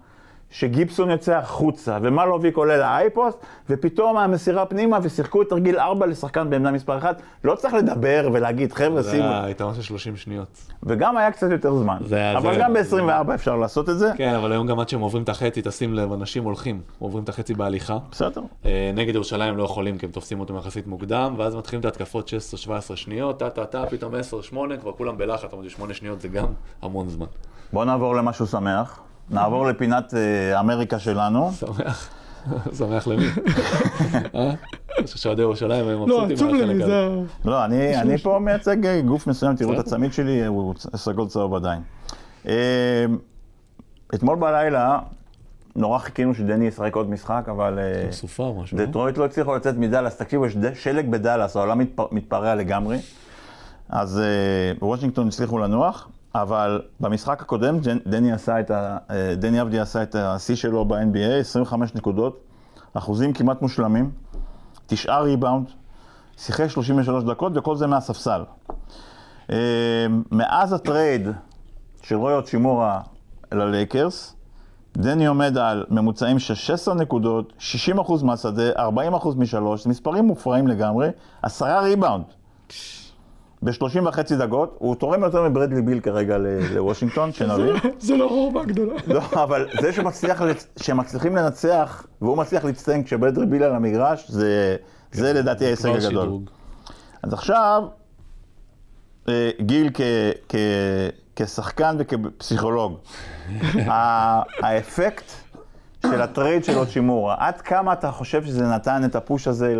שגיבסון יוצא החוצה, ומלוביק עולה לאייפוסט, ופתאום המסירה פנימה, ושיחקו את תרגיל 4 לשחקן בעמדה מספר 1. לא צריך לדבר ולהגיד, חבר'ה, זה שימו. היה יתרון של 30 שניות. וגם היה קצת יותר זמן. זה אבל זה- גם ב-24 אפשר לעשות את זה. כן, אבל היום גם עד שהם עוברים את החצי, תשים לב, אנשים הולכים, עוברים את החצי בהליכה. בסדר. אה, נגד ירושלים לא יכולים כי הם תופסים אותם יחסית מוקדם, ואז מתחילים את ההתקפות 16-17 שניות, טה-טה-טה, פתאום 10-8, כבר כולם בלחץ, אמרתי 8 שניות זה גם המון זמן. בואו נעבור למשהו שמח. נעבור לפינת אה, אמריקה שלנו. שמח. שמח למי? אה? שאוהדי ירושלים הם לא, מבסוטים עצוב מהחלק לי, הזה. זה... לא, אני, אני פה מייצג אה, גוף מסוים, תראו את. הצמיד שלי, הוא סגול צהוב עדיין. אתמול בלילה, נורא חיכינו שדני ישחק עוד משחק, אבל סופה או משהו. לא? דטרויט לא הצליחו לצאת מדאלאס. תקשיבו, יש שלג בדאלאס, העולם מתפ- מתפרע לגמרי. אז בוושינגטון הצליחו לנוח, אבל במשחק הקודם דני עשה את ה... אה, דני אבדיה עשה את השיא שלו ב-NBA, 25 נקודות, אחוזים כמעט מושלמים, תשעה ריבאונד, שיחק 33 דקות וכל זה מהספסל. אה, מאז הטרייד של רוי האצ'ימורה ללייקרס, דני עומד על ממוצעים של 16 נקודות, 60% מהשדה, 40% משלוש, מספרים מופרעים לגמרי, עשרה ריבאונד. ב-30 וחצי דקות, הוא תורם יותר מברדלי ביל כרגע לוושינגטון, שנבין. זה לא רוב הגדולה. לא, אבל זה שמצליח, לצ- שהם מצליחים לנצח, והוא מצליח להצטיין כשברדלי ביל על המגרש, זה, זה לדעתי ההישג הגדול. אז עכשיו, אה, גיל כ, כ, כשחקן וכפסיכולוג, האפקט של הטרייד של אוצ'ימורה, עד כמה אתה חושב שזה נתן את הפוש הזה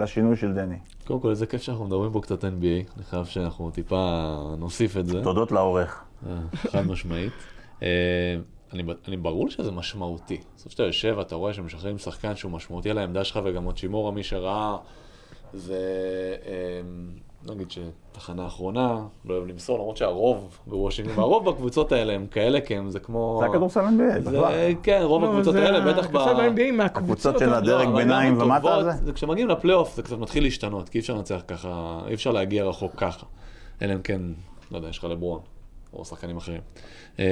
לשינוי של דני? קודם כל, איזה כיף שאנחנו מדברים פה קצת NBA, אני חייב שאנחנו טיפה נוסיף את זה. תודות לעורך. אה, חד משמעית. אה, אני, אני ברור שזה משמעותי. בסוף שאתה יושב ואתה רואה שמשחררים שחקן שהוא משמעותי על העמדה שלך וגם עוד שימורה, מי שראה, זה נגיד שתחנה אחרונה, לא אוהב למסור, למרות שהרוב בוושינגטון, הרוב בקבוצות האלה הם כאלה, כי הם זה כמו... זה הכדורסל NBA, זה, בכלל. כן, רוב לא, הקבוצות זה האלה, בטח ב... הכדורסל ב-NBA מהקבוצות. הקבוצות של הדרג ביניים ומטה זה? זה כשמגיעים לפלייאוף זה קצת מתחיל להשתנות, כי אי אפשר לנצח ככה, אי אפשר להגיע רחוק ככה. אלא אם כן, לא יודע, יש לך לברון, או שחקנים אחרים. אה,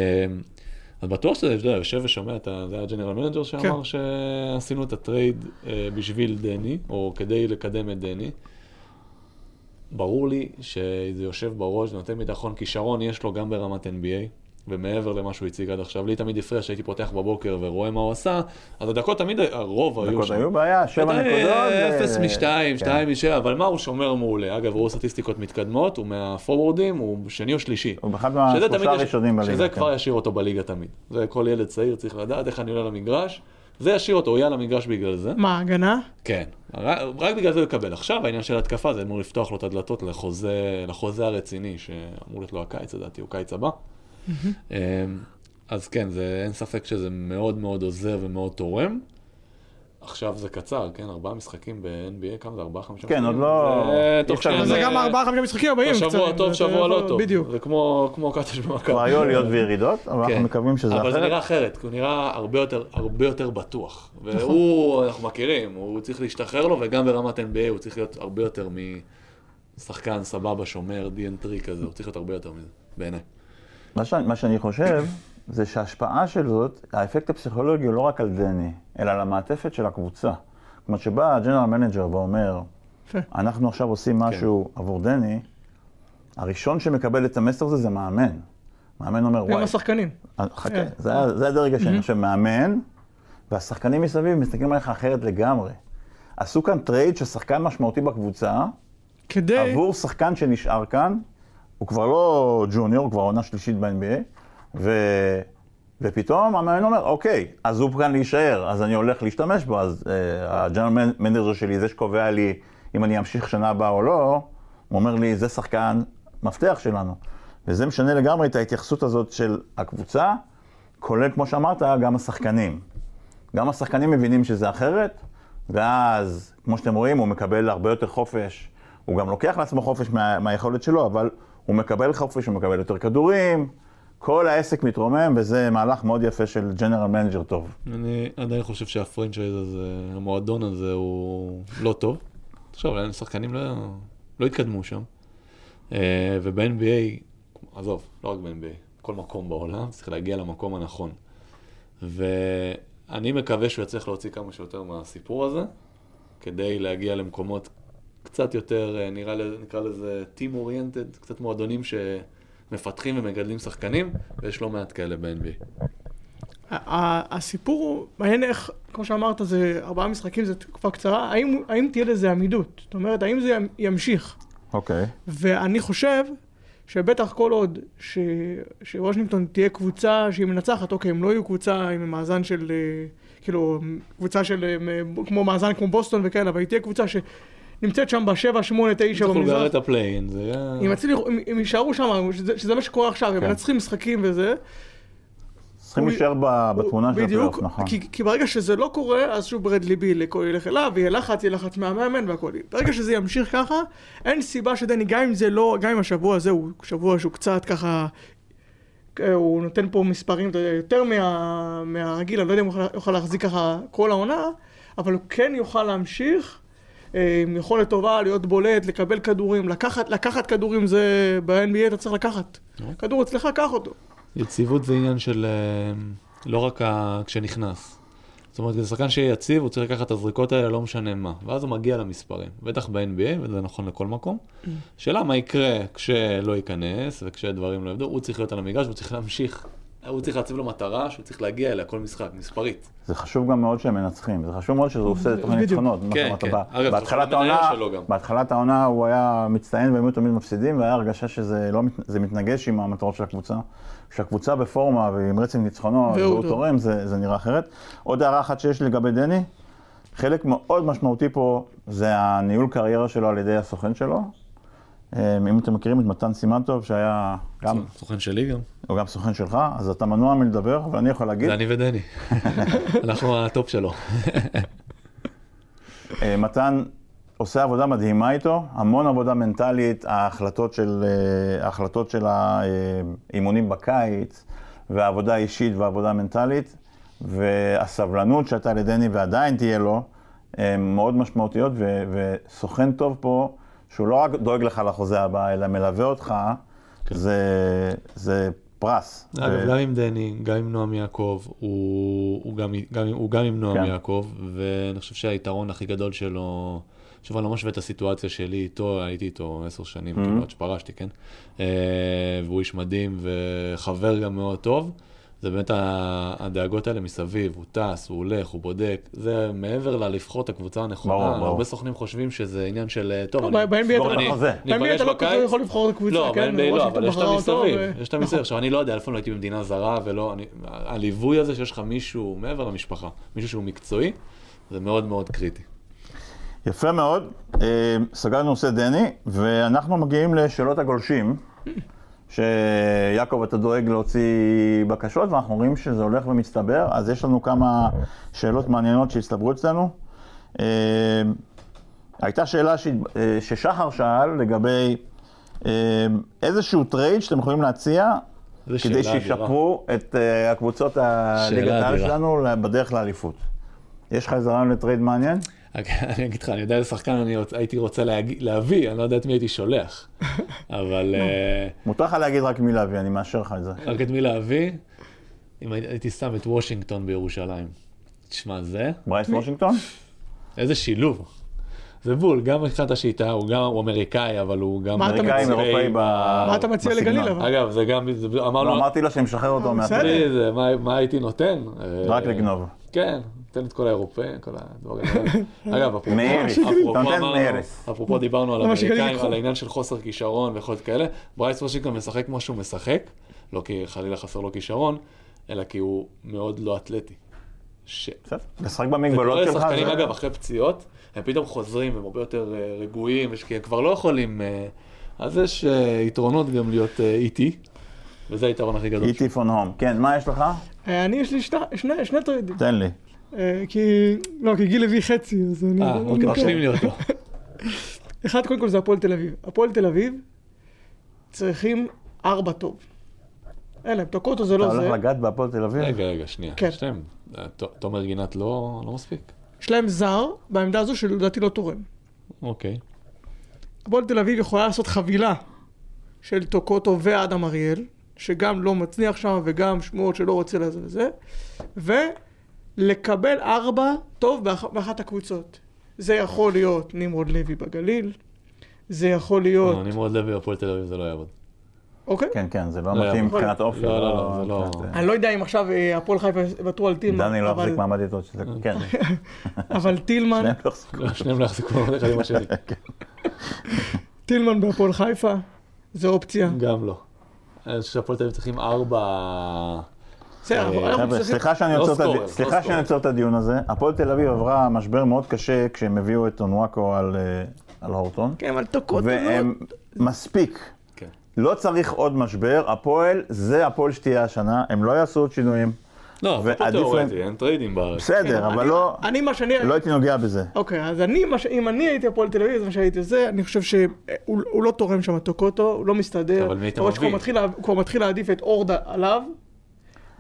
אז בטוח שאתה יודע, יושב ושומע, אתה- זה היה ה general manager שאמר כן. שעשינו את הטרייד אה, בשביל דני, או כדי לקדם את דני. ברור לי שזה יושב בראש, נותן ביטחון, כישרון יש לו גם ברמת NBA. ומעבר למה שהוא הציג עד עכשיו. לי תמיד הפריע שהייתי פותח בבוקר ורואה מה הוא עשה, אז הדקות תמיד, הרוב היו דקות שם. היו בעיה, שבע נקודות. אפס משתיים, כן. שתיים משבע, אבל מה הוא שומר מעולה? אגב, הוא סטטיסטיקות מתקדמות, הוא מהפורורדים, הוא שני או שלישי. הוא אחד שזה מהשלושה הראשונים בליגה. שזה כן. כבר ישאיר אותו בליגה תמיד. זה כל ילד צעיר צריך לדעת איך אני עולה למגרש. זה ישאיר אותו, הוא יהיה על המגרש בגלל זה. מה, הגנה? כן, רק, רק בגלל זה הוא יקבל. עכשיו העניין של התקפה זה אמור לפתוח לו את הדלתות לחוזה, לחוזה הרציני, שאמור להיות לו הקיץ, לדעתי, הוא קיץ הבא. אמ, אז כן, זה, אין ספק שזה מאוד מאוד עוזר ומאוד תורם. עכשיו זה קצר, כן? ארבעה משחקים ב-NBA, כמה זה? ארבעה, חמישה כן, עוד משחקים? לא- זה אפשר שני- אבל זה גם ארבעה חמישה משחקים הבאים. שבוע טוב, שבוע לא טוב. בדיוק. זה כמו, כמו קטש במכבי. כבר היו עליות וירידות, אבל כן. אנחנו מקווים שזה אבל זה נראה אחרת. אחרת, כי הוא נראה הרבה יותר, בטוח. והוא, אנחנו מכירים, הוא צריך להשתחרר לו, וגם ברמת NBA הוא צריך להיות הרבה יותר משחקן סבבה, שומר, D and three כזה, הוא צריך להיות הרבה יותר מזה, בעיניי. מה שאני חושב, זה שההשפעה של זאת, האפקט הפסיכולוגי הוא לא רק על דני, אלא על המעטפת של הקבוצה. כלומר, שבא ה general manager ואומר. אנחנו עכשיו עושים משהו עבור דני, הראשון שמקבל את המסר הזה זה מאמן. מאמן אומר, הם וואי, השחקנים. חכה, כן. זה זה הדרג השני. עכשיו, מאמן, והשחקנים מסביב מסתכלים עליך אחרת לגמרי. עשו כאן טרייד של שחקן משמעותי בקבוצה, כדי... עבור שחקן שנשאר כאן, הוא כבר לא ג'וניור, הוא כבר עונה שלישית ב-NBA, ו... ופתאום המאמן אומר, אוקיי, אז הוא כאן להישאר, אז אני הולך להשתמש בו, אז אה, ה general manager שלי, זה שקובע לי אם אני אמשיך שנה הבאה או לא, הוא אומר לי, זה שחקן מפתח שלנו. וזה משנה לגמרי את ההתייחסות הזאת של הקבוצה, כולל, כמו שאמרת, גם השחקנים. גם השחקנים מבינים שזה אחרת, ואז, כמו שאתם רואים, הוא מקבל הרבה יותר חופש. הוא גם לוקח לעצמו חופש מה, מהיכולת שלו, אבל הוא מקבל חופש, הוא מקבל יותר כדורים, כל העסק מתרומם, וזה מהלך מאוד יפה של general manager טוב. אני עדיין חושב שה franchise הזה, המועדון הזה הוא לא טוב. עכשיו, שחקנים לא, לא התקדמו שם. אה, וב-NBA, עזוב, לא רק ב-NBA, כל מקום בעולם צריך להגיע למקום הנכון. ואני מקווה שהוא יצליח להוציא כמה שיותר מהסיפור הזה, כדי להגיע למקומות קצת יותר, אה, נראה, נקרא לזה team oriented, קצת מועדונים שמפתחים ומגדלים שחקנים, ויש לא מעט כאלה ב-NBA. הסיפור הוא, מעניין איך, כמו שאמרת, זה ארבעה משחקים, זו תקופה קצרה, האם, האם תהיה לזה עמידות? זאת אומרת, האם זה ימ- ימשיך? אוקיי. ואני חושב שבטח כל עוד ש... שוושינגטון תהיה קבוצה שהיא מנצחת, אוקיי, הם לא יהיו קבוצה עם מאזן של, אה, כאילו, קבוצה של, אה, כמו מאזן כמו בוסטון וכאלה, אבל היא תהיה קבוצה שנמצאת שם בשבע, שמונה, תשע יצטרכו לגרד במזרח. את ה play-in, זה יהיה... אם יצליחו, אם- יישארו שם, שזה, שזה מה שקורה עכשיו, הם כן. מנצחים משחקים וזה. צריכים להישאר ב- בתמונה של בדיוק, הפלייאוף, נכון. כי, כי ברגע שזה לא קורה, אז שוב ברדלי ביל ילך אליו, ויהיה לחץ, יהיה לחץ מהמאמן והכל. ברגע שזה ימשיך ככה, אין סיבה שדני, גם אם זה לא, גם אם השבוע הזה הוא שבוע שהוא קצת ככה, אה, הוא נותן פה מספרים אתה יודע, יותר מה, מהרגיל, אני לא יודע אם הוא יוכל להחזיק ככה כל העונה, אבל הוא כן יוכל להמשיך. עם יכולת טובה, להיות בולט, לקבל כדורים, לקחת, לקחת כדורים זה ב-NBA אתה צריך לקחת. כדור אצלך, קח אותו. יציבות זה עניין של אה, לא רק ה... כשנכנס. זאת אומרת, זה שחקן שיהיה יציב, הוא צריך לקחת את הזריקות האלה, לא משנה מה. ואז הוא מגיע למספרים. בטח ב-NBA, וזה נכון לכל מקום. שאלה מה יקרה כשלא ייכנס, וכשדברים לא יעבדו, הוא צריך להיות על המגרש, הוא צריך להמשיך. הוא צריך להציב לו מטרה שהוא צריך להגיע אליה כל משחק, מספרית. זה חשוב גם מאוד שהם מנצחים, זה חשוב מאוד שזה עושה תוכנית. ניצחונות. כן, כן. בהתחלת העונה, הוא היה מצטיין והם היו תמיד מפסידים, והיה הרגשה שזה לא, מתנגש עם המטרות של הקבוצה. כשהקבוצה בפורמה ועם רצף ניצחונות והוא. תורם, זה, זה נראה אחרת. עוד הערה אחת שיש לי לגבי דני, חלק מאוד משמעותי פה זה הניהול קריירה שלו על ידי הסוכן שלו. אה, אם אתם מכירים את מתן סימנטוב, שהיה גם, סוכן שלי גם. הוא גם סוכן שלך, אז אתה מנוע מלדבר, אבל אני יכול להגיד. זה אני ודני. אנחנו הטופ שלו. אה, מתן עושה עבודה מדהימה איתו, המון עבודה מנטלית, ההחלטות של, אה, ההחלטות של האימונים בקיץ, והעבודה האישית והעבודה המנטלית, והסבלנות שהייתה לדני ועדיין תהיה לו, הן מאוד משמעותיות, וסוכן טוב פה, שהוא לא רק דואג לך לחוזה הבא, אלא מלווה אותך, זה, זה פרס. אגב, ו- גם עם דני, גם עם נועם יעקב, הוא, הוא, גם, גם, הוא גם עם נועם כן. יעקב, ואני חושב שהיתרון הכי גדול שלו, עכשיו אני לא משווה את הסיטואציה שלי איתו, הייתי איתו עשר שנים, Mhm. כאילו עד שפרשתי, כן? אה, והוא איש מדהים וחבר גם מאוד טוב. זה באמת הדאגות האלה מסביב, הוא טס, הוא הולך, הוא בודק, זה מעבר ללבחור את הקבוצה הנכונה, ברור, ברור. הרבה סוכנים חושבים שזה עניין של, אה, טוב, לא, אני- אתה לא- החוזה. ב-NBA אתה ניפגש לא. כזה יכול לבחור את הקבוצה, לא, כן? ב-NBA לא, אבל יש את המסביב, ו- יש את המסביב. עכשיו, אני לא יודע, אף פעם לא הייתי במדינה זרה, ולא, אני- הליווי הזה שיש לך מישהו מעבר למשפחה, מישהו שהוא מקצועי, זה מאוד מאוד קריטי. יפה מאוד. אה, סגרנו נושא דני, ואנחנו מגיעים לשאלות הגולשים, שיעקב, אתה דואג להוציא בקשות, ואנחנו רואים שזה הולך ומצטבר, אז יש לנו כמה שאלות מעניינות שהצטברו אצלנו. אה, הייתה שאלה ש... אה, ששחר שאל לגבי אה, איזשהו טרייד שאתם יכולים להציע כדי שישפרו את הקבוצות הליגת העל. שלנו בדרך לאליפות. יש לך איזה רעיון לטרייד מעניין? אני אגיד לך, אני יודע איזה שחקן אני הייתי רוצה להג- להביא, אני לא יודע את מי הייתי שולח, אבל אה, מותר לך להגיד רק מי להביא, אני מאשר לך את זה. רק את מי להביא, אם הייתי- שם את וושינגטון בירושלים. תשמע, זה, ברייס וושינגטון? איזה שילוב. זה בול, גם מבחינת השיטה, הוא גם, הוא אמריקאי, אבל הוא גם... אמריקאי מציע? אירופאי ב... מה אתה מציע בסגנון. לגליל, אבל? אגב, זה גם, זה- לא, אמרנו, אמרתי לו שאני משחרר אותו אה, מהטרייד. בסדר. מי זה, מה- מה הייתי נותן? רק אה, לגנוב. כן, תן את כל האירופאים, כל הדברים האלה. אגב, אפרופו, דיברנו על אמריקאים. על העניין של חוסר כישרון ויכולת כאלה, ברייס וושינגטון משחק כמו שהוא משחק, לא כי חלילה חסר לו כישרון, אלא כי הוא מאוד לא אתלטי. ש... זה במגבלות שלך. לשחקנים, זה- אגב, אחרי פציעות, הם פתאום חוזרים, הם הרבה יותר אה, רגועים, כי הם כבר לא יכולים... אה, אז יש אה, יתרונות גם להיות איטי, וזה היתרון הכי גדול. E.T. phone home. כן, מה יש לך? אני, יש לי שני- טריידים. תן לי. אה, כי, לא, כי גיל הביא חצי, אז אני... אה, אוקיי, לוקח. משלים לי אותו. אחד, קודם כל זה הפועל תל אביב. הפועל תל אביב צריכים ארבע טוב. אין להם, טוקוטו זה אתה לא הולך זה. לגעת בהפועל תל אביב? רגע, רגע, שנייה. כן. שניהם. אה, תומר גינת לא לא מספיק? יש להם זר בעמדה הזו שלדעתי לא תורם. אוקיי. הפועל תל אביב יכולה לעשות חבילה של טוקוטו ואדם אריאל, שגם לא מצליח שם וגם שמועות שלא רוצה לזה וזה, ולקבל ארבע טוב באח, באחת הקבוצות. זה יכול להיות נמרוד לוי בגליל, זה יכול להיות... לא, נמרוד לוי בפועל תל אביב זה לא יעבוד. אוקיי? כן, כן, זה לא לא, מתאים מבחינת אופי. לא, לא, לא, זה לא- אה, אני לא יודע אם עכשיו אה, הפועל חיפה יוותרו על טילמן, דני לא יחזיק מעמד איתו, שזה- כן. אבל טילמן, שניהם לא יחזיקו. שניהם לא יחזיקו אחד עם השני. טילמן בהפועל חיפה, זה אופציה. גם לא. אני חושב שהפועל תל אביב צריכים ארבע... סליחה שאני עוצר את סקורר, הדי- סליחה סקורר. שאני עוצר את הדיון הזה. הפועל תל אביב עברה משבר מאוד קשה כשהם הביאו את אונואקו על אה, על הורטון. כן, אבל לא... והם מספיק. כן. לא צריך עוד משבר, הפועל, זה הפועל שתהיה השנה, הם לא יעשו עוד שינויים. לא, זה פה ועדיף להם- תיאורטי, אין טריידים בארץ. בסדר, אבל אני- לא אני מה שאני... לא הייתי נוגע בזה. אוקיי, אז אני, אם אני הייתי הפועל תל אביב, זה מה שהייתי עושה, אני חושב שהוא הוא לא תורם שם טוקוטו, הוא לא מסתדר. אבל מי אתה מביא? לה- הוא כבר מתחיל להעדיף את אורדה עליו,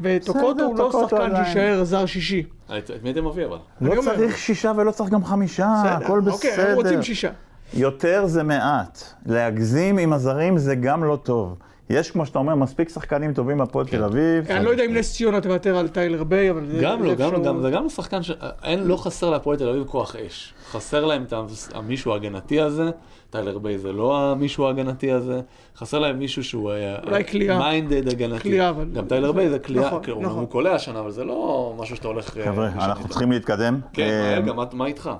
וטוקוטו הוא לא שחקן. שיישאר זר שישי. את מי אתה מביא אבל? לא צריך שישה ולא צריך גם חמישה, הכל אוקיי, הם בסדר. רוצים שישה. יותר זה מעט. להגזים עם הזרים זה גם לא טוב. יש, כמו שאתה אומר, מספיק שחקנים טובים בהפועל תל אביב. אני לא יודע אם נס ציונה תוותר על טיילר ביי, אבל זה... גם לא, גם לא. גם- זה גם לא שחקן ש... אין, לא חסר להפועל תל אביב כוח אש. חסר להם את המישהו ההגנתי הזה, טיילר ביי זה לא המישהו ההגנתי הזה, חסר להם מישהו שהוא אולי קליעה. minded הגנתי. קליעה, אבל- גם טיילר ביי זה קליעה, נכון, כאילו, נכון. הוא קולע השנה, אבל זה לא משהו שאתה הולך... אה, חבר'ה, אנחנו. צריכים להתקדם. כן, אה, רגע, מה- מה איתך?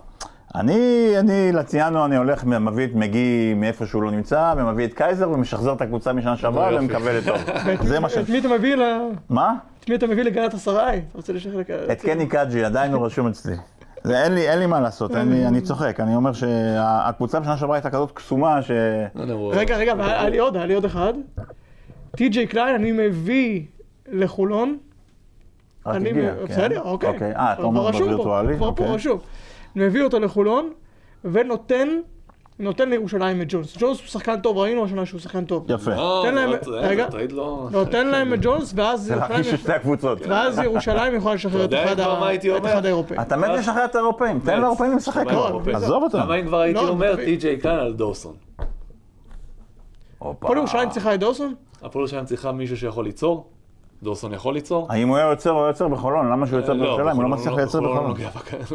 אני, אני לציאנו, אני הולך, מביא את מגי מאיפה שהוא לא נמצא, ומביא את קייזר, ומשחזר את הקבוצה משנה שעברה. ומקבל את טוב. זה מה ש... את מי אתה מביא ל... מה? את מי אתה מביא לגלטסראיי? אתה רוצה לשחרר... את קני קאג'י, עדיין הוא רשום אצלי. זה, אין, לי, אין לי מה לעשות, אין לי, אני צוחק, אני אומר שהקבוצה בשנה שעברה הייתה כזאת קסומה, ש... לא רגע, רגע, היה לי עוד, היה לי עוד אחד. טי.ג'יי קליין, אני מביא לחולון. רק אני, הגיע, כן. בסדר, אוקיי. אוקיי, אה, אתה אומר בווירטואלי, כבר פה אוקיי. רשום. מביא אותו לחולון, ונותן, נותן לירושלים את ג'ונס. ג'ונס הוא שחקן טוב, ראינו השנה שהוא שחקן טוב. יפה. לא, תן להם- זה- רגע. לא... נותן להם את ג'ונס, ואז ירושלים- את שתי הקבוצות. ואז ירושלים יכולה לשחרר את אחד האירופאים. אתה מת לשחרר את האירופאים, תן. לאירופאים לשחק. עזוב אותם. למה אם כבר הייתי לא, אומר. טי.ג'יי קליין על דורסון? הפועל ירושלים צריכה את דורסון? הפועל ירושלים צריכה מישהו שיכול ליצור, דורסון יכול ליצור? האם הוא היה יוצר או יוצר בחולון? למה שהוא יוצר בירושלים? הוא לא מצליח לייצר בחולון. הוא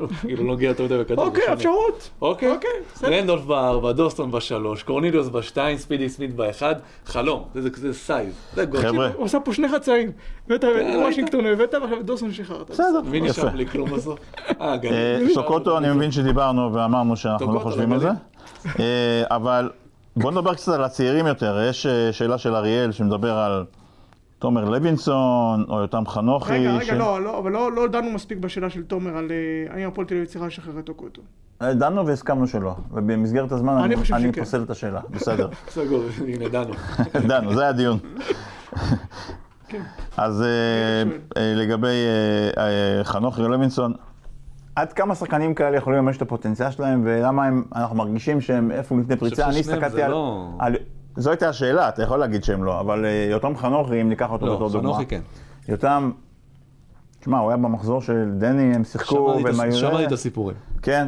לא כאילו לא נוגע יותר מדי בכדור. אוקיי. אפשרות. אוקיי, אוקיי, בסדר. רנדולף בארבע, דורסון בשלוש, קורניליוס בשתיים, ספידי סמית באחד, חלום, זה- size, זה גול. חבר'ה, הוא עשה פה שני חצאים. הבאת את ראית? וושינגטון, הבאת ועכשיו דורסון שחררת. בסדר, מי נשאר. בלי כלום בסוף? אה, גליל. אה, סוקוטו, אני מבין שדיברנו ואמרנו שאנחנו לא סוקוטו, חושבים על זה. אה, אבל בואו נדבר קצת על הצעירים יותר. יש אה, שאלה של אריאל שמדבר על תומר לוינסון, או יותם חנוכי. רגע, ש- רגע, לא, לא, אבל לא לא דנו מספיק בשאלה של תומר על אה, האם הפועל תל אביב צריכה לשחרר את אוקוטו. אה, דנו והסכמנו שלא, ובמסגרת הזמן אני אני, אני. פוסל את השאלה, בסדר. סגור, הנה דנו. דנו, זה הדיון. כן. אז אה, לגבי חנוכי ולוינסון, עד כמה שחקנים כאלה יכולים לממש את הפוטנציאל שלהם, ולמה הם, אנחנו מרגישים שהם איפה לפני פריצה? אני הסתכלתי על... לא-. זו הייתה השאלה, אתה יכול להגיד שהם לא, אבל אה, יותם חנוכי, אם ניקח אותו לא, בתור דוגמה. חנוכי כן. יותם, תשמע, הוא היה במחזור של דני, הם שיחקו, והם היו... שמעתי את הסיפורים. כן,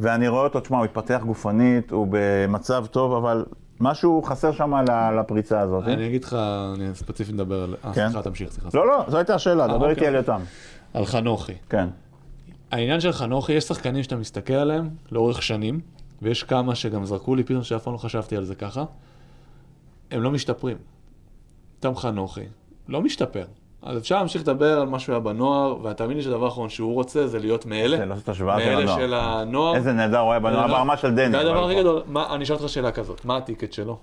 ואני רואה אותו, תשמע, הוא התפתח גופנית, הוא במצב טוב, אבל משהו חסר שם לפריצה הזאת. אני אגיד לך, אני ספציפית מדבר על... אה, כן. סליחה, תמשיך, סליחה. לא, לא, זו הייתה השאלה, דבר אוקיי. איתי על יותם. על חנוכי. כן. העניין של חנוכי, יש שחקנים שאתה מסתכל עליהם לאורך שנים, ויש כמה שגם זרקו לי פתאום שאף פעם לא חשבתי על זה ככה, הם לא משתפרים. תם חנוכי, לא משתפר. אז אפשר להמשיך לדבר על מה שהוא היה בנוער, ותאמין לי שהדבר האחרון שהוא רוצה זה להיות מאלה, זה לא לעשות השוואה של מאלה הנוער. של הנוער. איזה נהדר הוא היה בנוער לא- ברמה של דני. זה הדבר הכי. גדול, אני אשאל אותך שאלה כזאת, מה הטיקט שלו?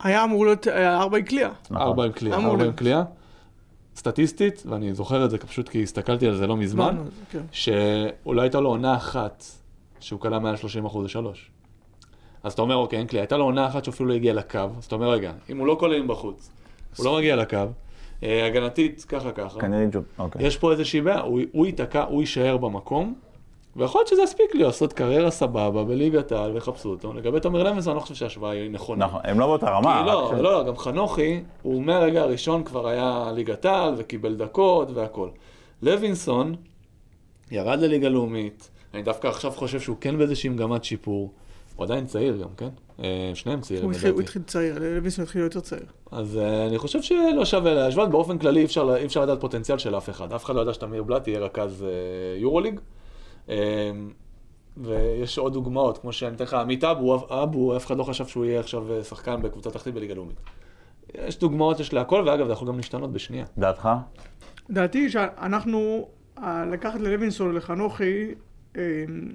היה אמור להיות אה, ארבע עם קליעה. נכון. ארבע עם קליעה, ארבע עם. קליעה. סטטיסטית, ואני זוכר את זה פשוט כי הסתכלתי על זה לא מזמן, לא, כן. שאולי הייתה לו עונה אחת שהוא כלה מעל 30 אחוז לשלוש. אז אתה אומר, אוקיי, אין כלי, הייתה לו עונה אחת שאפילו לא הגיע לקו, אז אתה אומר, רגע, אם הוא לא כולל מבחוץ, הוא לא מגיע לקו, אה, הגנתית, ככה ככה, כנראה ג'וב, אוקיי. יש פה איזושהי בעיה, הוא, ייתקע, הוא יישאר במקום, ויכול להיות שזה יספיק לי לעשות קריירה סבבה בליגת העל ויחפשו אותו. לגבי תומר למנסון, אני לא חושב שההשוואה היא נכונה. נכון, הם לא באותה רמה. כי לא, לא, גם חנוכי, הוא מהרגע הראשון כבר היה ליגת העל וקיבל דקות והכל. לוינסון ירד לליגה לאומית, אני דווקא עכשיו חושב שהוא כן באיזושהי מגמת שיפור. הוא עדיין צעיר גם, כן? אה, שניהם צעירים הוא התחיל- הוא לדעתי. התחיל צעיר, לוינסון התחיל יותר צעיר. אז אה, אני חושב שלא שווה להשוות, באופן כללי אי אפשר, לדעת פוטנציאל של אף אחד. אף אחד לא ידע שתמיר בלאט יהיה רכז אה, יורוליג. ויש עוד דוגמאות, כמו שאני אתן לך, עמית אבו, אבו, אף אחד לא חשב שהוא יהיה עכשיו שחקן בקבוצה תחתית בליגה לאומית. יש דוגמאות, יש להכל, ואגב, זה יכול גם להשתנות בשנייה. דעתך? דעתי שאנחנו, לקחת ללוינסון לחנוכי, אה,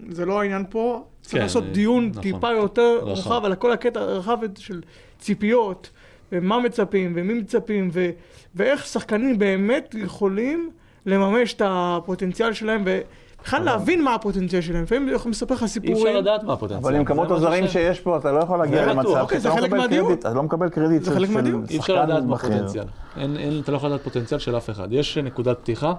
זה לא העניין פה. צריך כן, לעשות אה, דיון נכון. טיפה יותר רחב. רחב על כל הקטע הרחב של ציפיות, ומה מצפים, ומי מצפים, ו- ואיך שחקנים באמת יכולים לממש את הפוטנציאל שלהם, ובכלל להבין מה הפוטנציאל שלהם. לפעמים יכולים לספר לך אי סיפורים. אפשר לדעת מה הפוטנציאל. אבל עם כמות הזרים ש- שיש פה, אתה לא יכול להגיע למצב. אוקיי, שאתה לא מקבל. קרדיט, אתה לא מקבל קרדיט זה של- חלק של מהדיון. אי אפשר שחקן לדעת מה בכיר. הפוטנציאל. אתה לא יכול לדעת פוטנציאל של אף אחד. יש נקודת פתיחה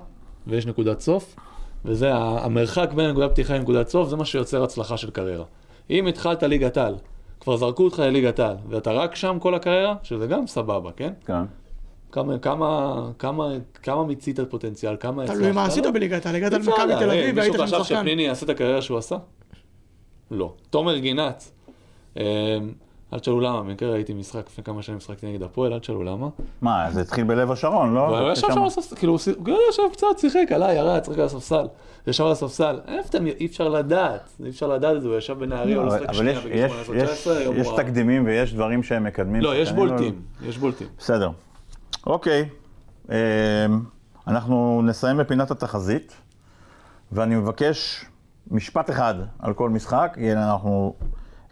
ויש נקודת סוף, וזה המרחק בין נקודת פתיחה לנקודת סוף, זה מה שיוצר הצלחה של קריירה. אם התחלת ליגת על, כבר זרקו אותך לליגת על, ואתה רק שם כל הקריירה, שזה גם סבבה, כן? כן. כמה, כמה, כמה, כמה מיצית פוטנציאל, כמה הצלחת? תלוי מה עשית? בליגת העל, הגעת למכבי תל אה, אביב והיית מישהו שם חשב שחקן. שפניני יעשה את הקריירה שהוא עשה? לא. תומר גינת, אה, אל תשאלו למה, במקרה ראיתי משחק לפני כמה שנים משחקתי נגד הפועל, אל תשאלו למה. מה, זה התחיל בלב השרון, לא? והוא ישב שם על הספסל, כאילו, הוא הוא ישב קצת, שיחק, עלה, ירד, שיחק על הספסל. ישב על הספסל. אי אפשר לדעת, אי אפשר לדעת את זה, הוא ישב בנהריה, הוא משחק אבל שנייה בגיל יש- 18-19, יש- הוא. תקדימים ויש דברים שהם מקדמים. לא, יש בולטים, יש בולטים. בסדר. אוקיי, אמ, אנחנו נסיים בפינת התחזית, ואני מבקש משפט אחד על כל משחק, כי אנחנו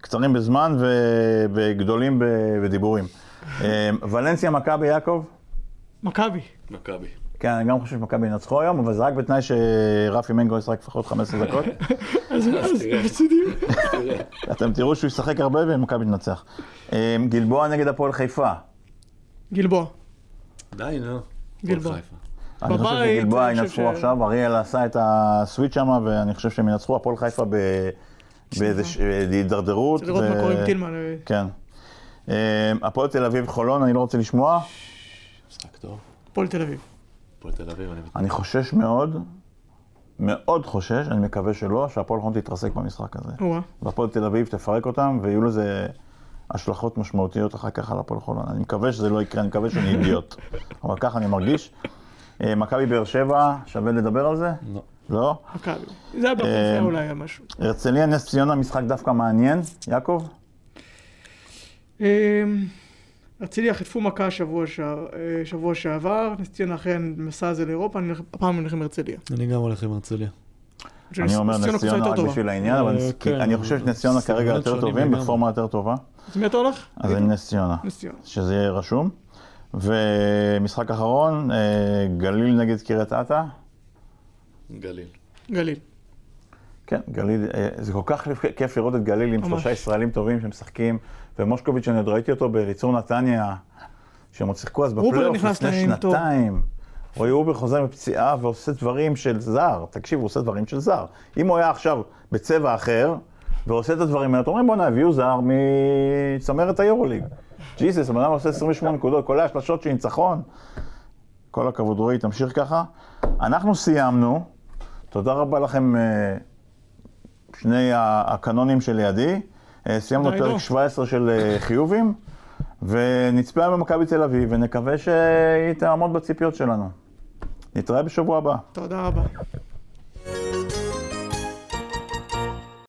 קצרים בזמן ו- וגדולים ב- בדיבורים. אמ, ולנסיה מכבי יעקב? מכבי. מכבי. כן, אני גם חושב שמכבי ינצחו היום, אבל זה רק בתנאי שרפי מנגו ישחק לפחות 15 דקות. אז בדיוק. תראה. אתם תראו שהוא ישחק הרבה ומכבי תנצח. אמ, גלבוע נגד הפועל חיפה. גלבוע. די, נו. גלבוע. אני חושב שגלבוע ינצחו עכשיו, אריאל עשה את הסוויץ' שם, ואני חושב שהם ינצחו, הפועל חיפה ב- באיזושהי הידרדרות. צריך לראות מה קורה עם טילמן. אה, כן. אמ, הפועל תל אביב חולון, אני לא רוצה לשמוע. משחק טוב. הפועל תל אביב. הפועל תל אביב, אני. אני חושש מאוד, מאוד חושש, אני מקווה שלא, שהפועל חולון תתרסק במשחק הזה. והפועל תל אביב תפרק אותם, ויהיו לזה השלכות משמעותיות אחר כך על הפועל חולון. אני מקווה שזה לא יקרה, אני מקווה שאני אידיוט. אבל ככה אני מרגיש. אה, מכבי באר שבע, שווה לדבר על זה? לא. לא? מכבי. זה היה בפריפריה אה, אולי היה משהו. הרצליה, נס ציונה, משחק דווקא מעניין. יעקב? אמ, הרצליה חטפו מכה שבוע שער- אה, שבוע שעבר, נס ציונה אכן מסע הזה לאירופה, אני הפעם הולך עם הרצליה. אני גם הולך עם הרצליה. אני אומר נס ציונה רק. בשביל העניין, אבל אה, כן, אני חושב שנס ציונה כרגע יותר טובים. בפורמה יותר טובה. אז מי אתה הולך? אז עם נס ציונה. שזה יהיה רשום. ומשחק אחרון, אה, גליל נגד קריית אתא. גליל. גליל. כן, גליל, אה, זה כל כך כיף לראות את גליל עם. שלושה ישראלים טובים שמשחקים, ומושקוביץ', אני עוד ראיתי אותו בריצור נתניה, שהם עוד שיחקו אז רובר בפלייאוף לפני. שנתיים. רועי רובר חוזר מפציעה ועושה דברים של זר. תקשיב, הוא עושה דברים של זר. אם הוא היה עכשיו בצבע אחר, ועושה את הדברים האלה, אתם אומרים, בוא'נה, הביאו זר מצמרת היורוליג. ג'יזוס, הבן אדם עושה 28 נקודות, כל השלשות של ניצחון. כל הכבוד, רועי, תמשיך ככה. אנחנו סיימנו. תודה רבה לכם, אה, שני הקנונים שלידי. אה, סיימנו די, פרק לא. 17 של אה, חיובים, ונצפה היום במכבי תל אביב, ונקווה שהיא תעמוד בציפיות שלנו. נתראה בשבוע הבא. תודה רבה.